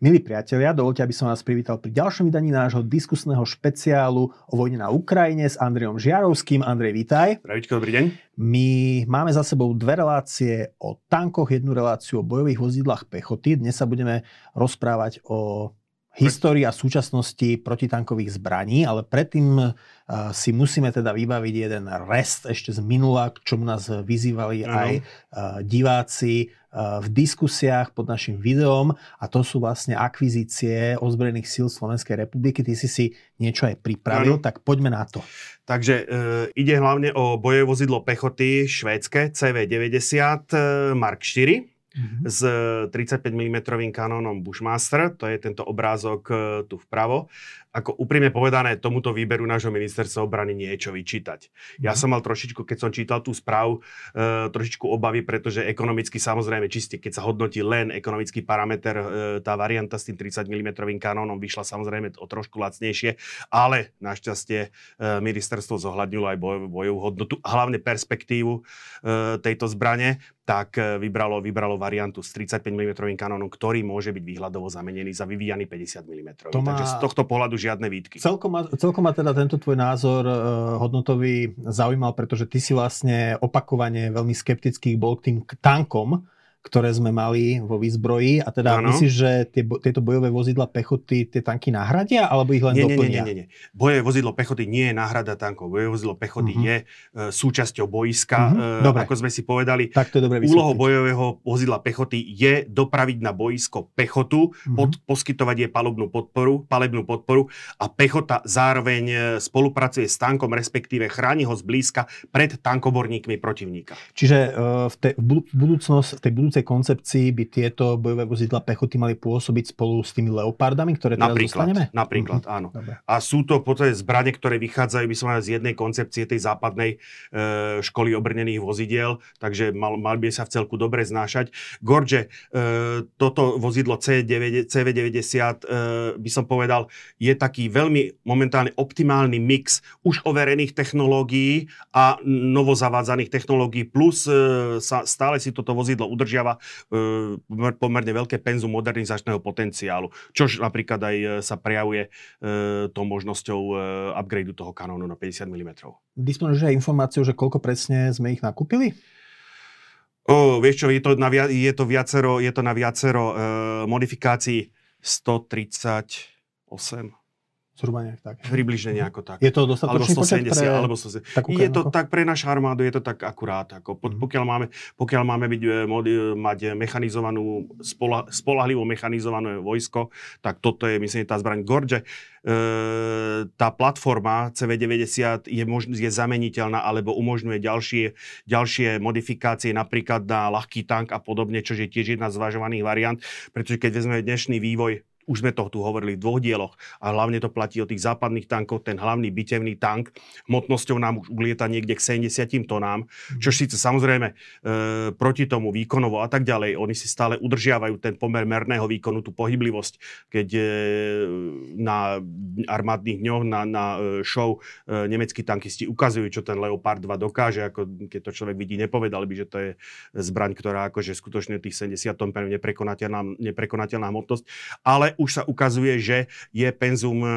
Milí priatelia, dovolte, aby som vás privítal pri ďalšom vydaní nášho diskusného špeciálu o vojne na Ukrajine s Andrejom Žiarovským. Andrej, vítaj. Pravičko, dobrý deň. My máme za sebou dve relácie o tankoch, jednu reláciu o bojových vozidlách pechoty. Dnes sa budeme rozprávať o histórii a súčasnosti protitankových zbraní, ale predtým uh, si musíme teda vybaviť jeden rest ešte z minula, k čomu nás vyzývali ano. aj uh, diváci v diskusiách pod našim videom a to sú vlastne akvizície ozbrojených síl Slovenskej republiky. Ty si si niečo aj pripravil, ano. tak poďme na to. Takže e, ide hlavne o bojové vozidlo pechoty švédske CV90 e, Mark 4 mm-hmm. s 35 mm kanónom Bushmaster, to je tento obrázok e, tu vpravo. Ako úprimne povedané, tomuto výberu nášho ministerstva obrany niečo vyčítať. Ja som mal trošičku, keď som čítal tú správu, e, trošičku obavy, pretože ekonomicky samozrejme čiste, keď sa hodnotí len ekonomický parameter, e, tá varianta s tým 30 mm kanónom vyšla samozrejme o trošku lacnejšie, ale našťastie e, ministerstvo zohľadnilo aj boj, bojovú hodnotu hlavne perspektívu e, tejto zbrane tak vybralo, vybralo variantu s 35 mm kanónom, ktorý môže byť výhľadovo zamenený za vyvíjaný 50 mm. Má... Takže z tohto pohľadu žiadne výtky. Celkom ma, celkom ma teda tento tvoj názor uh, hodnotový zaujímal, pretože ty si vlastne opakovane veľmi skeptický bol k tým tankom, ktoré sme mali vo výzbroji. A teda ano. myslíš, že tie, tieto bojové vozidla pechoty tie tanky nahradia, alebo ich len nie, doplnia? Nie, nie, nie, nie. Bojové vozidlo pechoty nie je náhrada tankov. Bojové vozidlo pechoty uh-huh. je uh, súčasťou boiska. Uh-huh. Uh, ako sme si povedali, tak to je dobre úlohou bojového vozidla pechoty je dopraviť na boisko pechotu, uh-huh. pod, poskytovať jej palubnú podporu, palebnú podporu a pechota zároveň e, spolupracuje s tankom, respektíve chráni ho zblízka pred tankoborníkmi protivníka. Čiže uh, v, tej, v budúcnosť, v tej budúcnosti budúcej koncepcii by tieto bojové vozidla pechoty mali pôsobiť spolu s tými leopardami, ktoré teraz napríklad, dostaneme? Napríklad, mm-hmm. áno. Dobre. A sú to v podstate zbranie, ktoré vychádzajú by som z jednej koncepcie tej západnej e, školy obrnených vozidiel, takže mal, mal by sa v celku dobre znášať. Gorge, e, toto vozidlo C9, CV90 e, by som povedal, je taký veľmi momentálne optimálny mix už overených technológií a novozavádzaných technológií, plus e, sa stále si toto vozidlo udržia udržiava e, pomerne veľké penzum modernizačného potenciálu, čož napríklad aj e, sa prejavuje e, tou možnosťou upgradeu toho kanónu na 50 mm. Disponuješ aj informáciu, že koľko presne sme ich nakúpili? O, vieš čo, je to na, je to viacero, je to na viacero uh, modifikácií 138 Zhruba nejak tak. Približne nejako tak. Je to dostatočný alebo 170, pre... alebo 170. je to tak pre našu armádu, je to tak akurát. Ako pod, mm. pokiaľ, máme, pokiaľ máme byť, e, e, mať mechanizovanú, spola, spolahlivo mechanizované vojsko, tak toto je, myslím, tá zbraň Gorge. E, tá platforma CV90 je, mož, je zameniteľná alebo umožňuje ďalšie, ďalšie modifikácie, napríklad na ľahký tank a podobne, čo je tiež jedna z zvažovaných variant, pretože keď vezmeme dnešný vývoj už sme to tu hovorili v dvoch dieloch a hlavne to platí o tých západných tankoch, ten hlavný bitevný tank hmotnosťou nám už ulieta niekde k 70 tonám, mhm. čo síce samozrejme e, proti tomu výkonovo a tak ďalej, oni si stále udržiavajú ten pomer merného výkonu, tú pohyblivosť, keď e, na armádnych dňoch, na, na e, show e, nemeckí tankisti ukazujú, čo ten Leopard 2 dokáže, ako keď to človek vidí, nepovedal by, že to je zbraň, ktorá akože skutočne tých 70 tón neprekonateľná, neprekonateľná hmotnosť, ale už sa ukazuje, že je penzum e,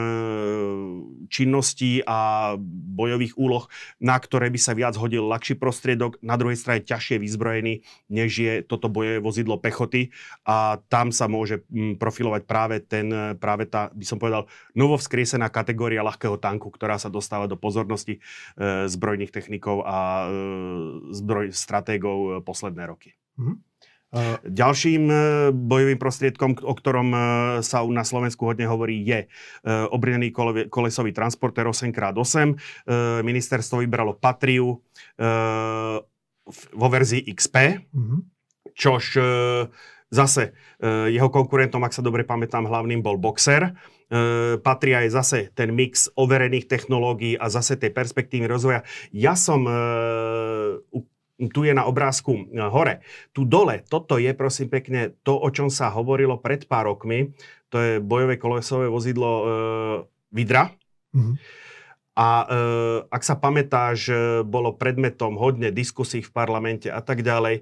činností a bojových úloh, na ktoré by sa viac hodil ľahší prostriedok, na druhej strane ťažšie vyzbrojený, než je toto bojové vozidlo pechoty a tam sa môže profilovať práve ten, práve tá, by som povedal, novovskriesená kategória ľahkého tanku, ktorá sa dostáva do pozornosti e, zbrojných technikov a e, zbroj, stratégov posledné roky. Mm-hmm. Ďalším e, bojovým prostriedkom, o ktorom e, sa na Slovensku hodne hovorí, je e, obrnený kolesový transporter 8x8. Ministerstvo vybralo Patriu vo verzii XP, mm-hmm. čož zase jeho konkurentom, ak sa dobre pamätám, hlavným bol Boxer. patria aj zase ten mix overených technológií a zase tej perspektívy rozvoja. Ja som e, tu je na obrázku e, hore. Tu dole, toto je prosím pekne to, o čom sa hovorilo pred pár rokmi. To je bojové kolesové vozidlo e, Vidra. Mm-hmm. A e, ak sa pamätáš, bolo predmetom hodne diskusí v parlamente a tak ďalej. E,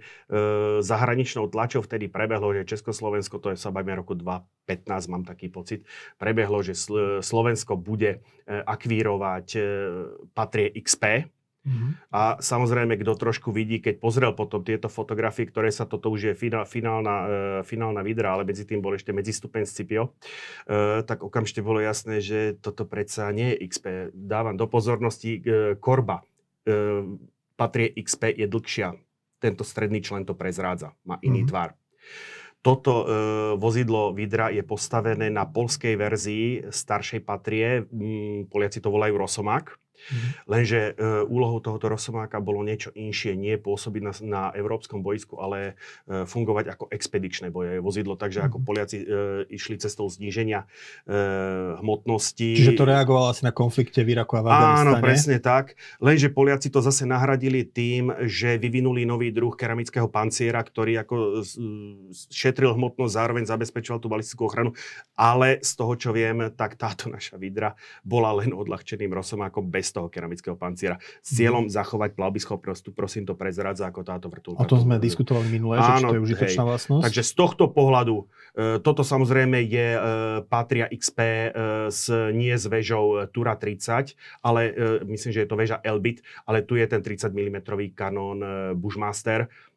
zahraničnou tlačou vtedy prebehlo, že Československo, to je sa bavíme roku 2015, mám taký pocit, prebehlo, že Slovensko bude e, akvírovať e, patrie XP, Mm-hmm. A samozrejme, kto trošku vidí, keď pozrel potom tieto fotografie, ktoré sa toto už je finál, finálna, e, finálna vidra, ale medzi tým bol ešte medzistupeň Scipio, e, tak okamžite bolo jasné, že toto predsa nie je XP. Dávam do pozornosti e, korba. E, patrie XP je dlhšia. Tento stredný člen to prezrádza. Má iný mm-hmm. tvar. Toto e, vozidlo Vidra je postavené na polskej verzii staršej patrie. Mm, Poliaci to volajú Rosomák. Mm-hmm. Lenže e, úlohou tohoto Rosomáka bolo niečo inšie, nie pôsobiť na, na európskom boisku, ale e, fungovať ako expedičné bojové vozidlo. Takže mm-hmm. ako mhm. Poliaci e, išli cestou zníženia e, hmotnosti. Čiže to reagovalo asi na konflikte v Iraku a v Afganistane. Áno, presne tak. Lenže Poliaci to zase nahradili tým, že vyvinuli nový druh keramického panciera, ktorý ako šetril hmotnosť, zároveň zabezpečoval tú balistickú ochranu. Ale z toho, čo viem, tak táto naša vidra bola len odľahčeným Rosomákom bez toho keramického panciera s cieľom mm. zachovať plavbyschopnosť. Tu prosím to prezradza ako táto vrtulka. O tom sme diskutovali minulé, Áno, že to je užitočná hej. vlastnosť. Takže z tohto pohľadu, e, toto samozrejme je e, Patria XP e, s, nie s väžou Tura 30, ale e, myslím, že je to väža Elbit, ale tu je ten 30 mm kanón e, Bushmaster, E,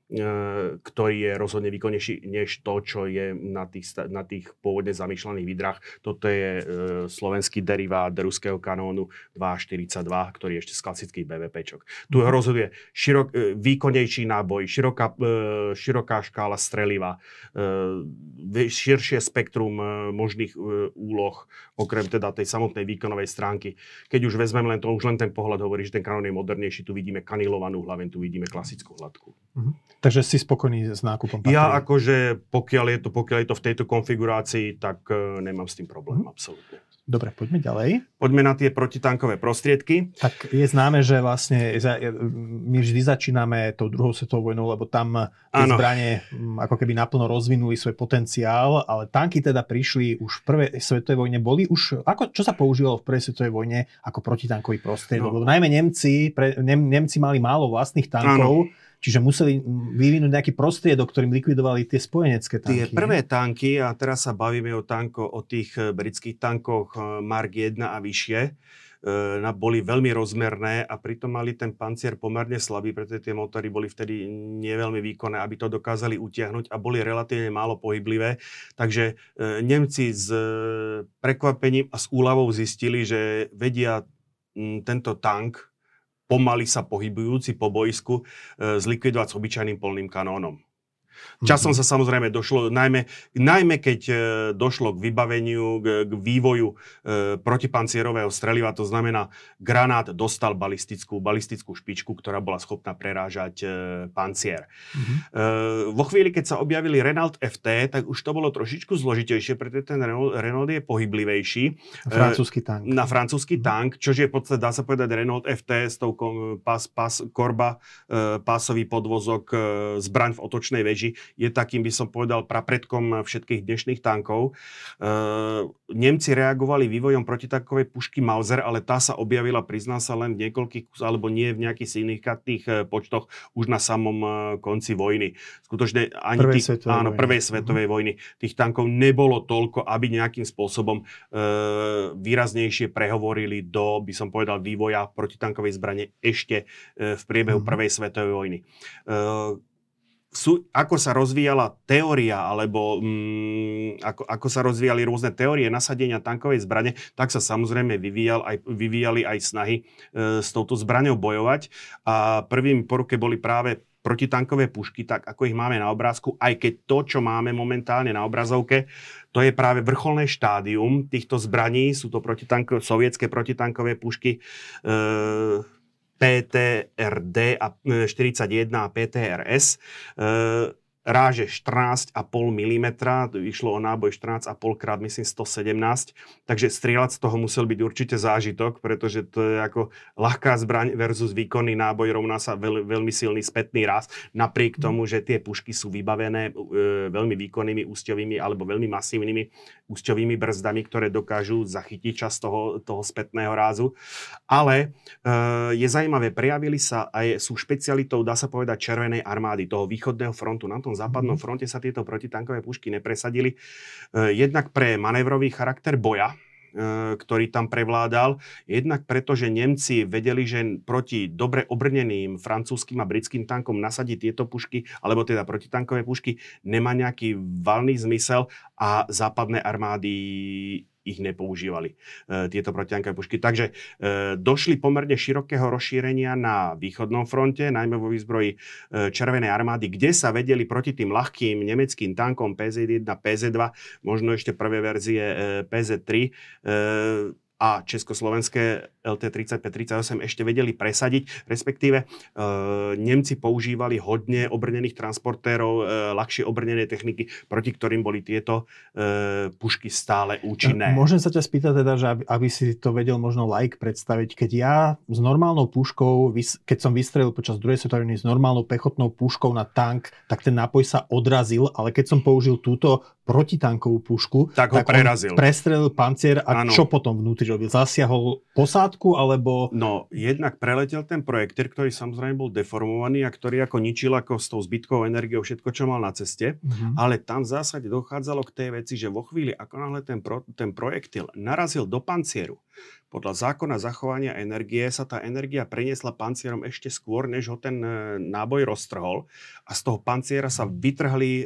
ktorý je rozhodne výkonnejší než to, čo je na tých, na tých pôvodne zamýšľaných vidrách. Toto je e, slovenský derivát ruského kanónu 242, ktorý je ešte z klasických BVPčok. Tu mm. rozhoduje širok, e, výkonnejší náboj, široká, e, široká škála streliva, e, širšie spektrum e, možných e, úloh, okrem teda tej samotnej výkonovej stránky. Keď už vezmeme len to, už len ten pohľad hovorí, že ten kanón je modernejší, tu vidíme kanilovanú hlavu, tu vidíme klasickú hladku. Mm. Takže si spokojný s nákupom patrí? Ja akože, pokiaľ je to, pokiaľ je to v tejto konfigurácii, tak uh, nemám s tým problém, mm. absolútne. Dobre, poďme ďalej. Poďme na tie protitankové prostriedky. Tak je známe, že vlastne my vždy začíname tou druhou svetovou vojnou, lebo tam tie ano. zbranie mm, ako keby naplno rozvinuli svoj potenciál, ale tanky teda prišli už v prvej svetovej vojne. Boli už, ako, čo sa používalo v prvej svetovej vojne ako protitankový prostriedok? No. Lebo najmä Nemci, pre, Nem, Nemci mali málo vlastných tankov, ano Čiže museli vyvinúť nejaký prostriedok, ktorým likvidovali tie spojenecké tanky. Tie prvé tanky, a teraz sa bavíme o, tanko, o tých e, britských tankoch e, Mark 1 a vyššie, e, boli veľmi rozmerné a pritom mali ten pancier pomerne slabý, pretože tie motory boli vtedy neveľmi výkonné, aby to dokázali utiahnuť a boli relatívne málo pohyblivé. Takže Nemci s prekvapením a s úľavou zistili, že vedia tento tank pomaly sa pohybujúci po boisku e, zlikvidovať s obyčajným polným kanónom. Časom mhm. sa samozrejme došlo, najmä, najmä keď e, došlo k vybaveniu, k, k vývoju e, protipancierového streliva, to znamená, granát dostal balistickú, balistickú špičku, ktorá bola schopná prerážať e, pancier. Mm-hmm. E, vo chvíli, keď sa objavili Renault FT, tak už to bolo trošičku zložitejšie, pretože ten Renault, Renault je pohyblivejší. Francúzsky tank. E, na francúzsky mm-hmm. tank, čo je v podstate, dá sa povedať, Renault FT s tou pás, pás, korba, e, pásový podvozok, e, zbraň v otočnej veži je takým, by som povedal, prapredkom všetkých dnešných tankov. E, Nemci reagovali vývojom protitankovej pušky Mauser, ale tá sa objavila, prizná sa len v niekoľkých, alebo nie v nejakých signifikantných e, počtoch už na samom e, konci vojny. Skutočne ani prvej tých, svetovej áno, vojny. prvej svetovej vojny tých tankov nebolo toľko, aby nejakým spôsobom e, výraznejšie prehovorili do, by som povedal, vývoja protitankovej zbrane ešte e, v priebehu uh-huh. prvej svetovej vojny. E, sú, ako sa rozvíjala teória, alebo mm, ako, ako sa rozvíjali rôzne teórie nasadenia tankovej zbrane, tak sa samozrejme vyvíjal aj, vyvíjali aj snahy e, s touto zbraňou bojovať. A prvým poruke boli práve protitankové pušky, tak ako ich máme na obrázku, aj keď to, čo máme momentálne na obrazovke, to je práve vrcholné štádium týchto zbraní, sú to protitanko, sovietské protitankové pušky, e, PTRD a 41 e, a PTRS. Ráže 14,5 mm, išlo o náboj 14,5 krát, myslím 117, takže strieľať z toho musel byť určite zážitok, pretože to je ako ľahká zbraň versus výkonný náboj rovná sa veľ, veľmi silný spätný raz, napriek tomu, že tie pušky sú vybavené e, veľmi výkonnými úsťovými alebo veľmi masívnymi úsťovými brzdami, ktoré dokážu zachytiť čas toho, toho spätného rázu. Ale e, je zaujímavé, prejavili sa aj sú špecialitou, dá sa povedať, Červenej armády, toho východného frontu. Na tom tom západnom mhm. fronte sa tieto protitankové pušky nepresadili. E, jednak pre manévrový charakter boja, e, ktorý tam prevládal. Jednak preto, že Nemci vedeli, že proti dobre obrneným francúzským a britským tankom nasadiť tieto pušky, alebo teda protitankové pušky, nemá nejaký valný zmysel a západné armády ich nepoužívali, e, tieto protitankové pušky. Takže e, došli pomerne širokého rozšírenia na východnom fronte, najmä vo výzbroji e, Červenej armády, kde sa vedeli proti tým ľahkým nemeckým tankom PZ-1, PZ-2, možno ešte prvé verzie PZ-3, a československé LT-35-38 ešte vedeli presadiť, respektíve e, Nemci používali hodne obrnených transportérov, e, ľahšie obrnené techniky, proti ktorým boli tieto e, pušky stále účinné. Môžem sa ťa spýtať teda, že aby, aby si to vedel možno like predstaviť, keď ja s normálnou puškou, keď som vystrelil počas druhej svetovej s normálnou pechotnou puškou na tank, tak ten nápoj sa odrazil, ale keď som použil túto protitankovú pušku, tak ho tak prerazil. prestrelil pancier a ano. čo potom vnútri robil? Zasiahol posádku alebo... No, jednak preletel ten projektor, ktorý samozrejme bol deformovaný a ktorý ako ničil ako s tou zbytkovou energiou všetko, čo mal na ceste, uh-huh. ale tam v zásade dochádzalo k tej veci, že vo chvíli, ako náhle ten, pro, ten projektil narazil do pancieru, podľa zákona zachovania energie sa tá energia preniesla pancierom ešte skôr, než ho ten e, náboj roztrhol a z toho panciera sa vytrhli e,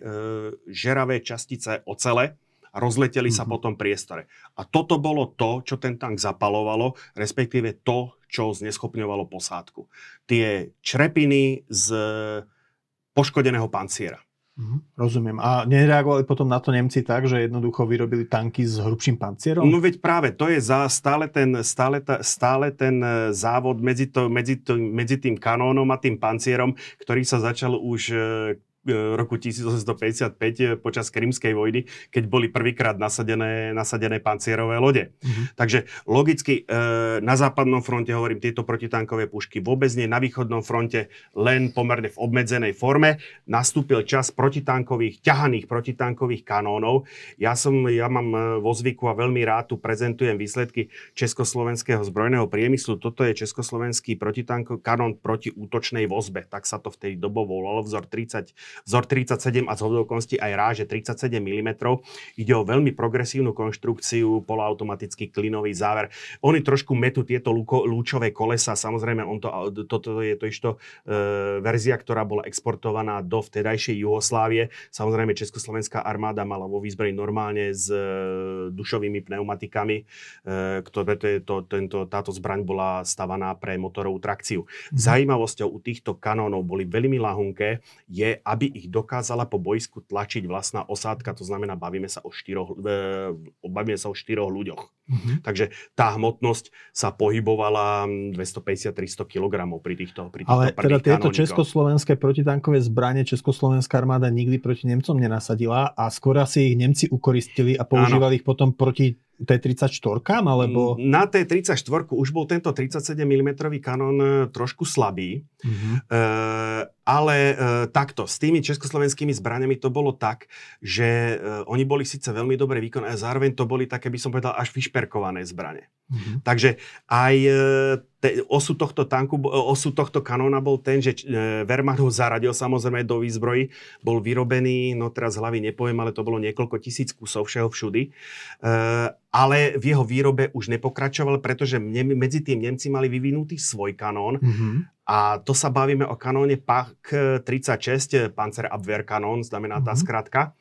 žeravé častice ocele a rozleteli mm-hmm. sa po tom priestore. A toto bolo to, čo ten tank zapalovalo, respektíve to, čo zneschopňovalo posádku. Tie črepiny z poškodeného panciera. Mm, rozumiem. A nereagovali potom na to Nemci tak, že jednoducho vyrobili tanky s hrubším pancierom? No veď práve, to je za stále ten, stále, ta, stále ten e, závod medzi, to, medzi, to, medzi tým kanónom a tým pancierom, ktorý sa začal už e, roku 1855 eh, počas Krymskej vojny, keď boli prvýkrát nasadené, nasadené pancierové lode. Mm-hmm. Takže logicky eh, na západnom fronte, hovorím, tieto protitankové pušky vôbec nie, na východnom fronte len pomerne v obmedzenej forme. Nastúpil čas protitankových, ťahaných protitankových kanónov. Ja, som, ja mám vo zvyku a veľmi rád tu prezentujem výsledky Československého zbrojného priemyslu. Toto je československý protitanko, kanón proti útočnej vozbe. Tak sa to v tej dobe volalo, vzor 30 vzor 37 a z hodovkosti aj ráže 37 mm. Ide o veľmi progresívnu konštrukciu, poloautomatický klinový záver. Oni trošku metú tieto lúčové kolesa, samozrejme on to, toto je to išto e, verzia, ktorá bola exportovaná do vtedajšej Juhoslávie. Samozrejme Československá armáda mala vo výzbroji normálne s e, dušovými pneumatikami, e, ktoré to to, tento, táto zbraň bola stavaná pre motorovú trakciu. Mm. Zajímavosťou u týchto kanónov boli veľmi lahunké, je, aby ich dokázala po bojsku tlačiť vlastná osádka, to znamená, bavíme sa o štyroch, e, bavíme sa o štyroch ľuďoch. Mm-hmm. Takže tá hmotnosť sa pohybovala 250-300 kg pri týchto, pri týchto Ale teda tieto československé protitankové zbranie Československá armáda nikdy proti Nemcom nenasadila a skôr si ich Nemci ukoristili a používali ano. ich potom proti T-34, alebo... Na T-34 už bol tento 37 mm kanón trošku slabý, mm-hmm. e, ale e, takto, s tými československými zbraniami to bolo tak, že e, oni boli síce veľmi dobre výkonné, a zároveň to boli také, by som povedal, až vyšperkované zbranie. Mm-hmm. Takže aj e, te, osu tohto tanku, osu tohto kanóna bol ten, že e, Wehrmacht ho zaradil samozrejme do výzbroji, bol vyrobený, no teraz hlavy nepoviem, ale to bolo niekoľko tisíc kusov všeho všudy. E, ale v jeho výrobe už nepokračoval, pretože medzi tým Nemci mali vyvinutý svoj kanón mm-hmm. A to sa bavíme o kanóne PAK 36, Panzerabwehr kanón, znamená tá mm-hmm. skratka.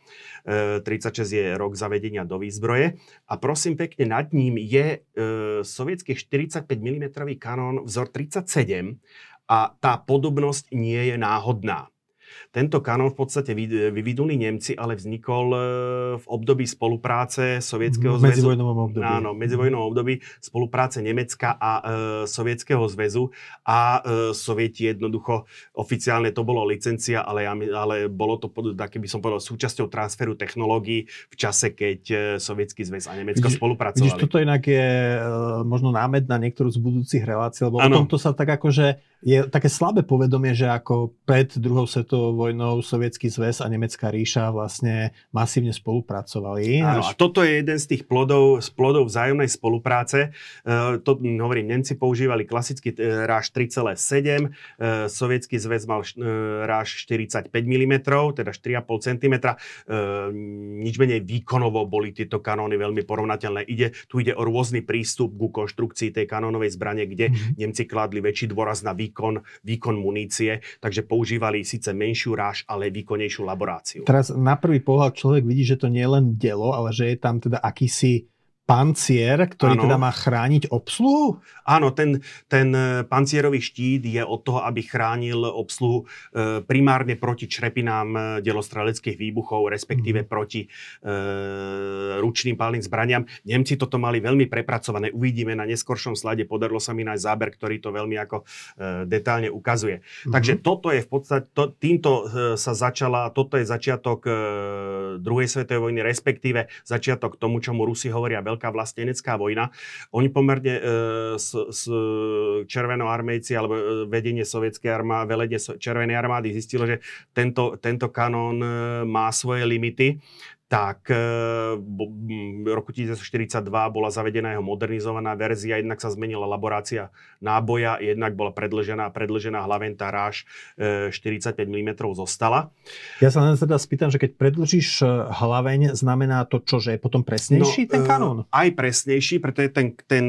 36 je rok zavedenia do výzbroje. A prosím pekne, nad ním je e, sovietský 45 mm kanón vzor 37 a tá podobnosť nie je náhodná. Tento kanón v podstate vyvinuli Nemci, ale vznikol e, v období spolupráce Sovietskeho zväzu. Medzivojnovom období. Áno, medzivojnovom období spolupráce Nemecka a e, Sovietskeho zväzu a e, Sovieti jednoducho oficiálne to bolo licencia, ale, ale bolo to, tak by som povedal, súčasťou transferu technológií v čase, keď e, Sovietský zväz a Nemecko vidíš, spolupracovali. Vidíš, toto inak je e, možno námed na niektorú z budúcich relácií, lebo ano. o tomto sa tak akože je také slabé povedomie, že ako pred druhou svetovou vojnou Sovietský zväz a Nemecká ríša vlastne masívne spolupracovali. Áno, až... a toto je jeden z tých plodov, z plodov vzájomnej spolupráce. E, to, hovorím, Nemci používali klasický e, ráž 3,7, e, Sovietský zväz mal e, ráž 45 mm, teda 4,5 cm. E, nič menej výkonovo boli tieto kanóny veľmi porovnateľné. Ide, tu ide o rôzny prístup ku konštrukcii tej kanónovej zbrane, kde mm-hmm. Nemci kladli väčší dôraz na výkon výkon, výkon munície, takže používali síce menšiu ráž, ale výkonnejšiu laboráciu. Teraz na prvý pohľad človek vidí, že to nie je len delo, ale že je tam teda akýsi pancier, ktorý ano. teda má chrániť obsluhu? Áno, ten, ten e, pancierový štít je od toho, aby chránil obsluhu e, primárne proti črepinám e, delostreleckých výbuchov, respektíve mm. proti e, ručným palným zbraniam. Nemci toto mali veľmi prepracované. Uvidíme na neskoršom slade, podarilo sa mi nájsť záber, ktorý to veľmi ako e, detálne ukazuje. Mm. Takže toto je v podstate, to, týmto sa začala, toto je začiatok e, druhej svetovej vojny, respektíve začiatok tomu, čomu Rusi hovoria veľká vlastenecká vojna. Oni pomerne e, s, s červenoarmejci alebo e, vedenie sovietskej armády, velenie červenej armády zistilo, že tento, tento kanón e, má svoje limity tak v roku 1942 bola zavedená jeho modernizovaná verzia, jednak sa zmenila laborácia náboja, jednak bola predlžená, predlžená hlaventa ráž 45 mm zostala. Ja sa len teda spýtam, že keď predlžíš e, hlaveň, znamená to čo, že je potom presnejší no, ten kanón? Aj presnejší, pretože ten, ten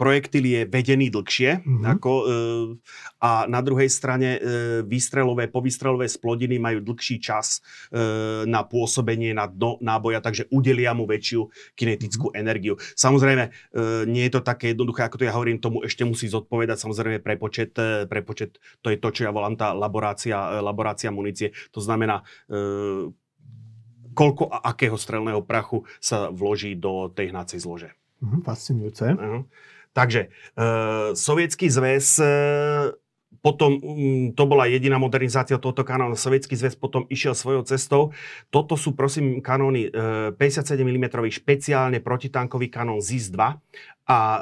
projektil je vedený dlhšie. Mm-hmm. Ako, a na druhej strane výstrelové, povýstrelové splodiny majú dlhší čas na pôsobenie pôsobenie na dno náboja, takže udelia mu väčšiu kinetickú energiu. Samozrejme, e, nie je to také jednoduché, ako to ja hovorím, tomu ešte musí zodpovedať samozrejme prepočet, e, prepočet to je to, čo ja volám tá laborácia, e, laborácia munície. To znamená, koľko a akého strelného prachu sa vloží do tej hnacej zlože. Mm, fascinujúce. Uh-huh. Takže e, Sovietský zväz e, potom mm, to bola jediná modernizácia tohto kanónu. Sovietský zväz potom išiel svojou cestou. Toto sú prosím kanóny 57 mm špeciálne protitankový kanón ZIS-2 a e,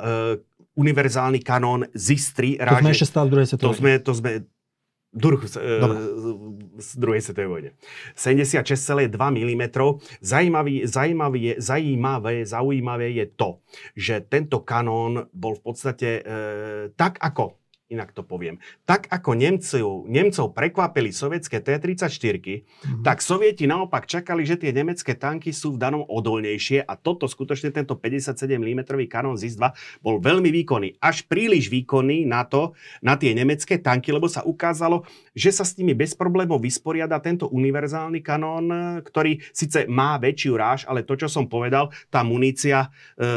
univerzálny kanón ZIS-3. To sme ešte stále v druhej svetovej. To sme, to sme e, z druhej svetovej vojne. 76,2 mm. Zajímavý, zajímavý je, zajímavé, zaujímavé je to, že tento kanón bol v podstate e, tak ako inak to poviem. Tak ako Nemcov, Nemcov prekvapili sovietské T-34, mm-hmm. tak Sovieti naopak čakali, že tie nemecké tanky sú v danom odolnejšie a toto skutočne tento 57 mm kanón ZIS-2 bol veľmi výkonný. Až príliš výkonný na to, na tie nemecké tanky, lebo sa ukázalo, že sa s nimi bez problémov vysporiada tento univerzálny kanón, ktorý síce má väčšiu ráž, ale to, čo som povedal, tá munícia e,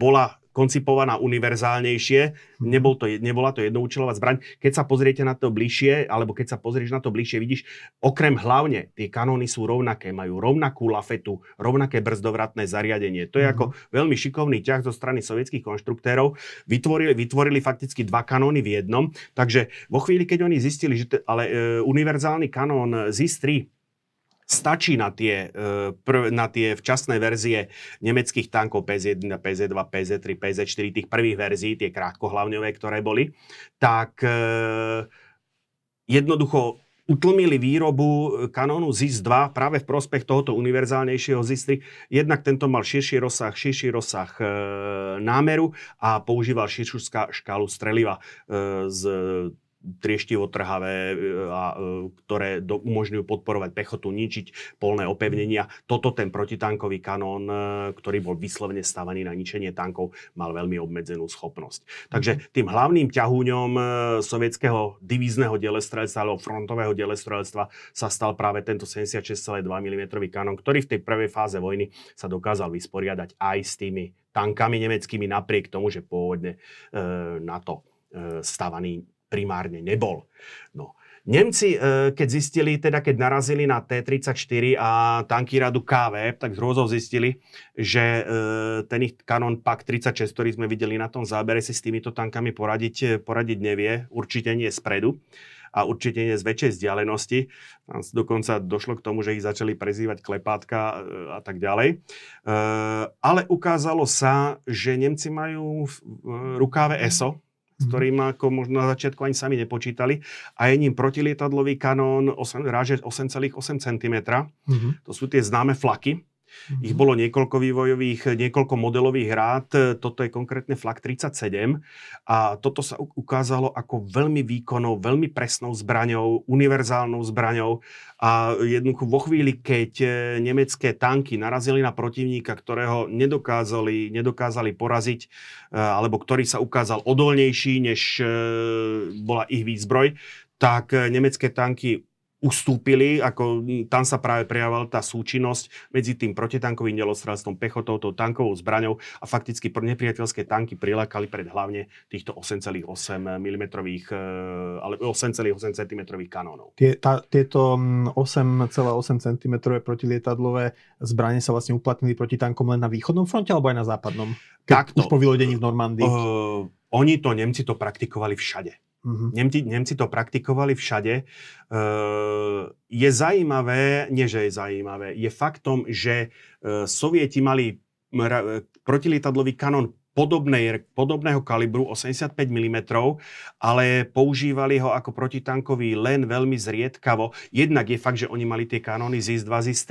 bola koncipovaná univerzálnejšie. Nebol to, nebola to jednoučelová zbraň. Keď sa pozriete na to bližšie, alebo keď sa pozrieš na to bližšie, vidíš, okrem hlavne, tie kanóny sú rovnaké, majú rovnakú lafetu, rovnaké brzdovratné zariadenie. To je mm-hmm. ako veľmi šikovný ťah zo strany sovietských konštruktérov. Vytvorili, vytvorili fakticky dva kanóny v jednom. Takže vo chvíli, keď oni zistili, že t- ale e, univerzálny kanón ZIS-3 stačí na tie, e, na tie včasné verzie nemeckých tankov PZ1, PZ2, PZ3, PZ4, tých prvých verzií, tie krátkohlavňové, ktoré boli, tak e, jednoducho utlmili výrobu kanónu ZIS-2 práve v prospech tohoto univerzálnejšieho ZIS-3. Jednak tento mal širší rozsah, širší rozsah e, námeru a používal širšiu škálu streliva e, z trieštivo trhavé, e, a, e, ktoré do, umožňujú podporovať pechotu, ničiť polné opevnenia. Toto ten protitankový kanón, e, ktorý bol vyslovene stavaný na ničenie tankov, mal veľmi obmedzenú schopnosť. Takže mhm. tým hlavným ťahúňom sovietského divízneho delestrelstva alebo frontového delestrelstva sa stal práve tento 76,2 mm kanón, ktorý v tej prvej fáze vojny sa dokázal vysporiadať aj s tými tankami nemeckými, napriek tomu, že pôvodne e, na to e, stavaný primárne nebol. No. Nemci, e, keď zistili, teda keď narazili na T-34 a tanky radu KV, tak z hrôzou zistili, že e, ten ich kanon PAK 36, ktorý sme videli na tom zábere, si s týmito tankami poradiť, poradiť nevie. Určite nie spredu a určite nie z väčšej vzdialenosti. Dokonca došlo k tomu, že ich začali prezývať klepátka e, a tak ďalej. E, ale ukázalo sa, že Nemci majú v rukáve ESO, s mhm. ktorým ako možno na začiatku ani sami nepočítali. A je ním protilietadlový kanón 8, ráže 8,8 cm. Mm-hmm. To sú tie známe flaky. Mm-hmm. Ich bolo niekoľko vývojových, niekoľko modelových rád, toto je konkrétne flak 37 a toto sa ukázalo ako veľmi výkonnou, veľmi presnou zbraňou, univerzálnou zbraňou. A jednoducho vo chvíli, keď e, nemecké tanky narazili na protivníka, ktorého nedokázali, nedokázali poraziť, e, alebo ktorý sa ukázal odolnejší, než e, bola ich výzbroj, tak nemecké tanky ustúpili, ako tam sa práve prejavovala tá súčinnosť medzi tým protitankovým delostrelstvom, pechotou, tou tankovou zbraňou a fakticky nepriateľské tanky prilákali pred hlavne týchto 8,8 mm, ale 8,8 cm kanónov. Tie, tá, tieto 8,8 cm protilietadlové zbranie sa vlastne uplatnili proti tankom len na východnom fronte alebo aj na západnom? Keď Takto. Už po vylodení v Normandii. Uh, oni to, Nemci to praktikovali všade. Uh-huh. Nemci, Nemci to praktikovali všade. Uh, je zaujímavé, nie že je zaujímavé, je faktom, že uh, Sovieti mali protilietadlový kanon podobnej, podobného kalibru 85 mm, ale používali ho ako protitankový len veľmi zriedkavo. Jednak je fakt, že oni mali tie kanóny ZIS-2, ZIS-3,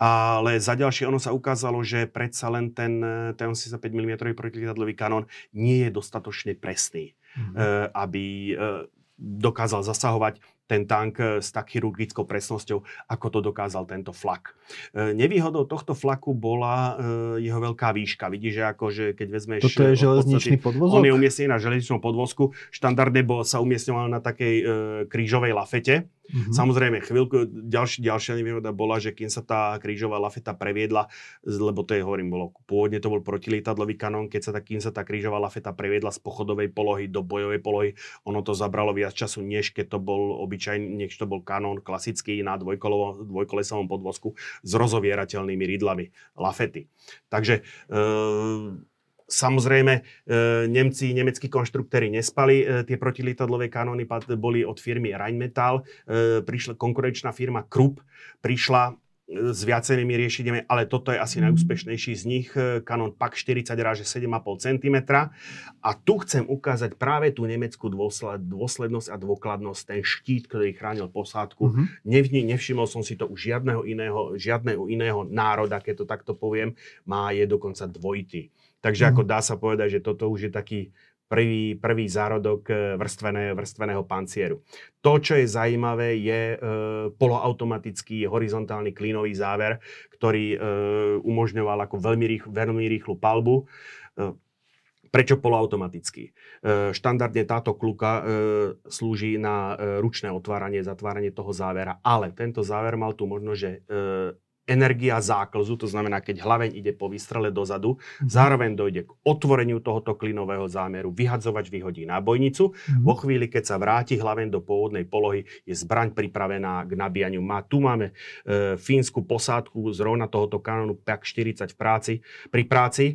ale za ďalšie ono sa ukázalo, že predsa len ten, ten 85 mm protilietadlový kanón nie je dostatočne presný mm-hmm. aby eh, dokázal zasahovať ten tank eh, s tak chirurgickou presnosťou, ako to dokázal tento flak. Nevýhodou tohto flaku bola jeho veľká výška. Vidíš, že ako, že keď vezmeš... Toto je železničný podvozok? On je umiestnený na železničnom podvozku. Štandardne bol, sa umiestňoval na takej e, krížovej lafete. Mm-hmm. Samozrejme, chvíľku, ďalší, ďalšia nevýhoda bola, že kým sa tá krížová lafeta previedla, lebo to je, hovorím, bolo, pôvodne to bol protilietadlový kanón, keď sa tá, kým sa tá krížová lafeta previedla z pochodovej polohy do bojovej polohy, ono to zabralo viac času, než keď to bol obyčajný, než to bol kanón klasický na dvojkolesovom podvozku s rozovierateľnými rydlami lafety. Takže e, Samozrejme, e, Nemci, nemeckí konštruktéry nespali, e, tie protilietadlové kanóny boli od firmy Rheinmetall, e, prišla konkurenčná firma Krupp, prišla s viacerými riešeniami, ale toto je asi najúspešnejší z nich, Canon PAK 40 ráže 7,5 cm. A tu chcem ukázať práve tú nemeckú dôsled, dôslednosť a dôkladnosť, ten štít, ktorý chránil posádku. Mm-hmm. nevšimol som si to u žiadneho iného, žiadneho iného národa, keď to takto poviem, má je dokonca dvojitý. Takže mm. ako dá sa povedať, že toto už je taký prvý, prvý zárodok e, vrstvené, vrstveného pancieru. To, čo je zaujímavé, je e, poloautomatický horizontálny klínový záver, ktorý e, umožňoval ako veľmi, rých, veľmi rýchlu palbu. E, Prečo poloautomatický? E, štandardne táto kluka e, slúži na e, ručné otváranie, zatváranie toho závera, ale tento záver mal tu možno, že e, energia záklzu, to znamená, keď hlaveň ide po výstrele dozadu, mm-hmm. zároveň dojde k otvoreniu tohoto klinového zámeru, vyhadzovač vyhodí nábojnicu. Mm-hmm. Vo chvíli, keď sa vráti hlaveň do pôvodnej polohy, je zbraň pripravená k nabíjaniu. Má, tu máme e, fínsku posádku zrovna tohoto kanónu PAK-40 v práci, pri práci. E,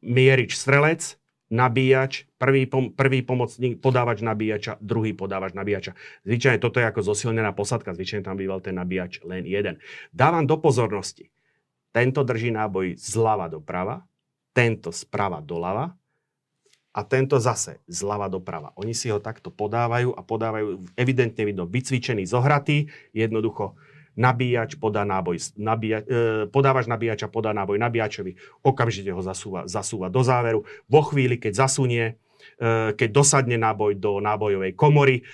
mierič strelec, nabíjač, prvý, pom- prvý pomocník, podávač nabíjača, druhý podávač nabíjača. Zvyčajne toto je ako zosilnená posadka, zvyčajne tam býval ten nabíjač len jeden. Dávam do pozornosti, tento drží náboj zľava doprava, tento zprava doľava a tento zase zľava doprava. Oni si ho takto podávajú a podávajú, evidentne vidno, vycvičený, zohratý, jednoducho nabíjač podá náboj, nabíja, e, podávač nabíjača podá náboj nabíjačovi, okamžite ho zasúva, zasúva do záveru. Vo chvíli, keď zasunie, e, keď dosadne náboj do nábojovej komory,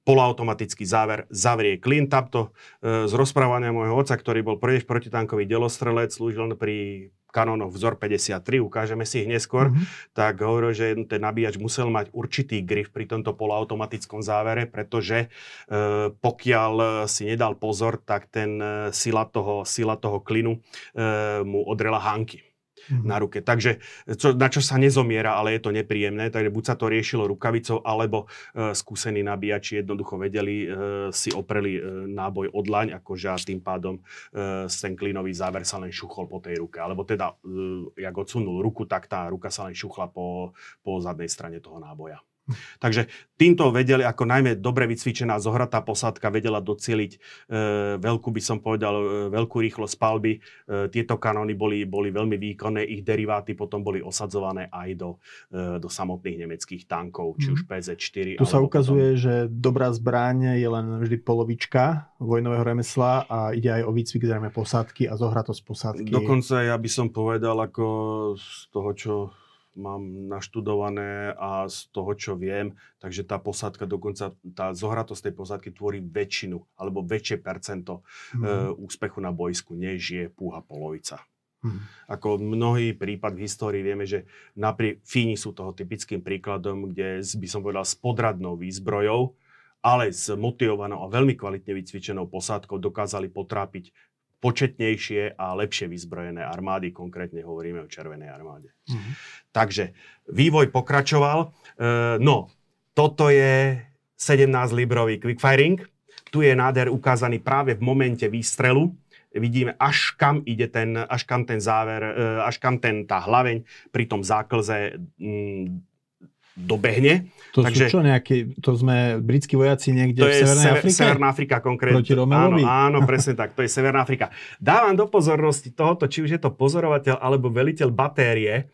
poloautomatický záver zavrie klin. Tamto e, z rozprávania môjho oca, ktorý bol prvý protitankový delostrelec, slúžil pri kanónoch vzor 53, ukážeme si ich neskôr, mm-hmm. tak hovoril, že ten nabíjač musel mať určitý grif pri tomto poloautomatickom závere, pretože e, pokiaľ si nedal pozor, tak ten e, sila, toho, sila toho klinu e, mu odrela hánky. Mm-hmm. na ruke. Takže čo, na čo sa nezomiera, ale je to nepríjemné, takže buď sa to riešilo rukavicou, alebo e, skúsení nabíjači jednoducho vedeli, e, si opreli e, náboj od laň, akože a tým pádom e, ten klínový záver sa len šuchol po tej ruke. Alebo teda, e, jak odsunul ruku, tak tá ruka sa len šuchla po, po zadnej strane toho náboja. Takže týmto vedeli, ako najmä dobre vycvičená zohratá posádka vedela docieliť e, veľkú, by som povedal, e, veľkú rýchlosť palby. E, tieto kanóny boli, boli veľmi výkonné, ich deriváty potom boli osadzované aj do, e, do samotných nemeckých tankov, či už mhm. PZ-4. Tu sa ukazuje, potom... že dobrá zbraň je len vždy polovička vojnového remesla a ide aj o výcvik zrejme posádky a zohratosť posádky. Dokonca ja by som povedal, ako z toho, čo mám naštudované a z toho, čo viem, takže tá posádka dokonca, tá zohratosť tej posádky tvorí väčšinu, alebo väčšie percento mm. e, úspechu na bojsku, než je púha polovica. Mm. Ako mnohý prípad v histórii vieme, že napriek Fíni sú toho typickým príkladom, kde by som povedal s podradnou výzbrojou, ale s motivovanou a veľmi kvalitne vycvičenou posádkou dokázali potrápiť početnejšie a lepšie vyzbrojené armády, konkrétne hovoríme o Červenej armáde. Mm-hmm. Takže vývoj pokračoval. E, no, toto je 17-librový quickfiring. Tu je náder ukázaný práve v momente výstrelu. Vidíme, až kam ide ten, až kam ten záver, e, až kam ten, tá hlaveň pri tom záklze mm, dobehne. To Takže, sú čo nejaké, to sme britskí vojaci niekde to v Severnej Sever, Afrike? Severná Afrika konkrétne. Proti Romelovi? Áno, áno, presne tak, to je Severná Afrika. Dávam do pozornosti tohoto, či už je to pozorovateľ alebo veliteľ batérie,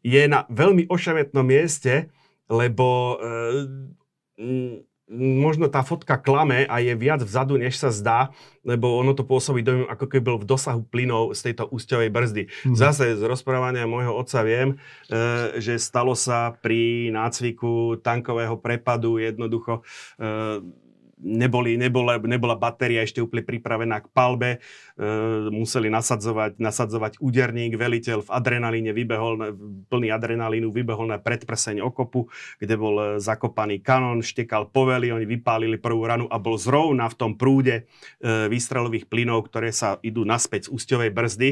je na veľmi ošametnom mieste, lebo e, možno tá fotka klame a je viac vzadu, než sa zdá, lebo ono to pôsobí dojem, ako keby bol v dosahu plynov z tejto úsťovej brzdy. Mm. Zase z rozprávania môjho otca viem, e, že stalo sa pri nácviku tankového prepadu jednoducho e, neboli, nebola, nebola batéria ešte úplne pripravená k palbe, e, museli nasadzovať, nasadzovať úderník, veliteľ v adrenalíne vybehol, plný adrenalínu vybehol na predprseň okopu, kde bol e, zakopaný kanón, štekal povely, oni vypálili prvú ranu a bol zrovna v tom prúde e, výstrelových plynov, ktoré sa idú naspäť z úsťovej brzdy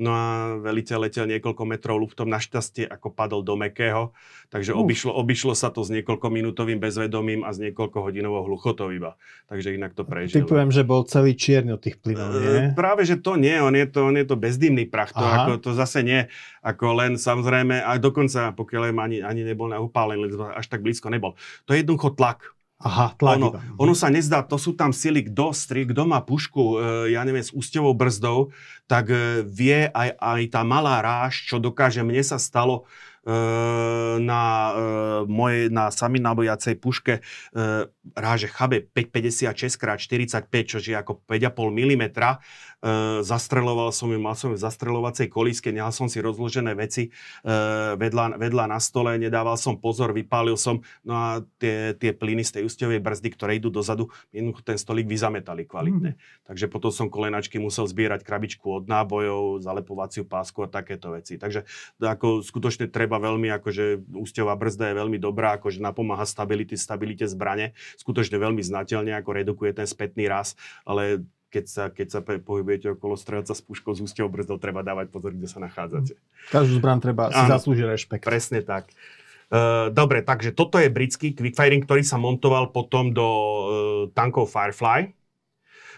No a veliteľ letel niekoľko metrov luftom, našťastie ako padol do mekého, takže uh. obišlo, obišlo sa to s niekoľko minútovým bezvedomím a s niekoľko hodinovou hluchotou iba. Takže inak to prežil. Typujem, že bol celý čierny od tých plynov, nie? E, práve, že to nie, on je to, on je to bezdymný prach, to, ako, to zase nie, ako len samozrejme, a dokonca pokiaľ ani, ani nebol neupálený, až tak blízko nebol. To je jednoducho tlak Aha, ono, ono sa nezdá, to sú tam sily, kto stri, kto má pušku, e, ja neviem, s úsťovou brzdou, tak e, vie aj, aj tá malá ráž, čo dokáže, mne sa stalo, e, na mojej, na sami nabojacej puške ráže chabe 5,56 x 45, čo je ako 5,5 mm Uh, zastreloval som ju, mal som ju v zastrelovacej kolíske, nehal som si rozložené veci uh, vedľa, vedľa na stole, nedával som pozor, vypálil som, no a tie, tie plyny z tej ústiovej brzdy, ktoré idú dozadu, jednoducho ten stolík vyzametali kvalitne. Mm. Takže potom som kolenačky musel zbierať krabičku od nábojov, zalepovaciu pásku a takéto veci. Takže ako skutočne treba veľmi, akože ústiová brzda je veľmi dobrá, akože napomáha stability, stabilite zbrane, skutočne veľmi znateľne, ako redukuje ten spätný raz, ale keď sa, keď sa pohybujete okolo strelca s puškou z úsťou brzdov, treba dávať pozor, kde sa nachádzate. Každú zbran treba si zaslúžiť rešpekt. Presne tak. Uh, dobre, takže toto je britský quickfiring, ktorý sa montoval potom do uh, tankov Firefly.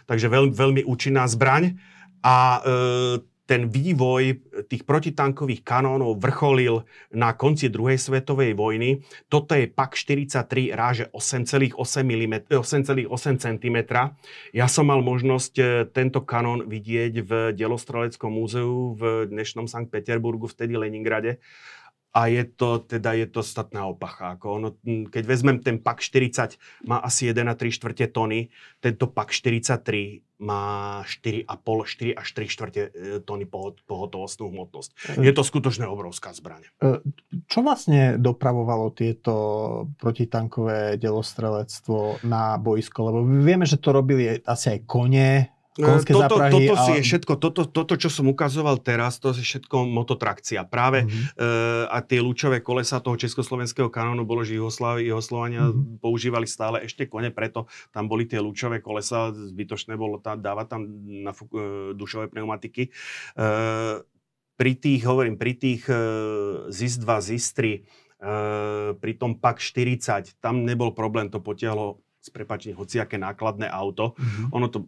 Takže veľ, veľmi účinná zbraň. A uh, ten vývoj tých protitankových kanónov vrcholil na konci druhej svetovej vojny. Toto je PAK 43 ráže 8,8 mm, 8,8 cm. Ja som mal možnosť e, tento kanón vidieť v Delostreleckom múzeu v dnešnom Sankt Peterburgu, vtedy Leningrade a je to, teda je to statná opacha. Ako ono, keď vezmem ten PAK 40, má asi 1,3 čtvrte tony, tento PAK 43 má 4,5, 4 až 3 štvrte e, tony pohotovostnú hmotnosť. Je to skutočne obrovská zbraň. E, čo vlastne dopravovalo tieto protitankové delostrelectvo na boisko? Lebo vieme, že to robili asi aj kone, Konské toto, záprahy toto si je všetko, toto, toto, čo som ukazoval teraz, to je všetko mototrakcia. Práve mm-hmm. e, a tie lúčové kolesa toho československého kanónu bolo, že Juhoslavi, Juhoslovania mm-hmm. používali stále ešte kone, preto tam boli tie lúčové kolesa, zbytočné bolo tam, dávať tam na e, dušové pneumatiky. E, pri tých, hovorím, pri tých e, ZIS-2, ZIS-3, e, pri tom PAK 40, tam nebol problém, to potiahlo s prepačením hociaké nákladné auto. Mm-hmm. Ono to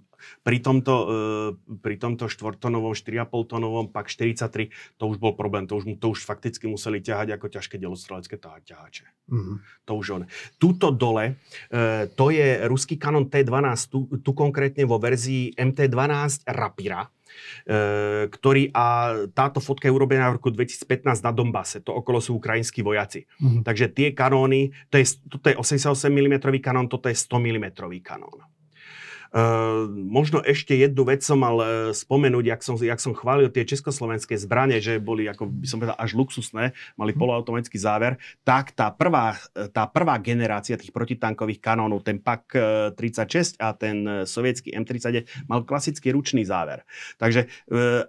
pri tomto, e, pri tomto 4-tonovom, 4,5 tonovom PAK 43 to už bol problém, to už, to už fakticky museli ťahať ako ťažké delostrelecké ťahače. Mm-hmm. To už on. Tuto dole, e, to je ruský kanon T12, tu, tu konkrétne vo verzii MT12 Rapira, ktorý a táto fotka je urobená v roku 2015 na Dombase, to okolo sú ukrajinskí vojaci. Mm-hmm. Takže tie kanóny, to je, toto je 88 mm kanón, toto je 100 mm kanón. Uh, možno ešte jednu vec som mal uh, spomenúť, jak som, jak som chválil tie československé zbranie, že boli, ako by som povedal, až luxusné, mali mm. poloautomatický záver, tak tá prvá, tá prvá generácia tých protitankových kanónov, ten PAK 36 a ten sovietský M30 mal klasický ručný záver. Takže uh,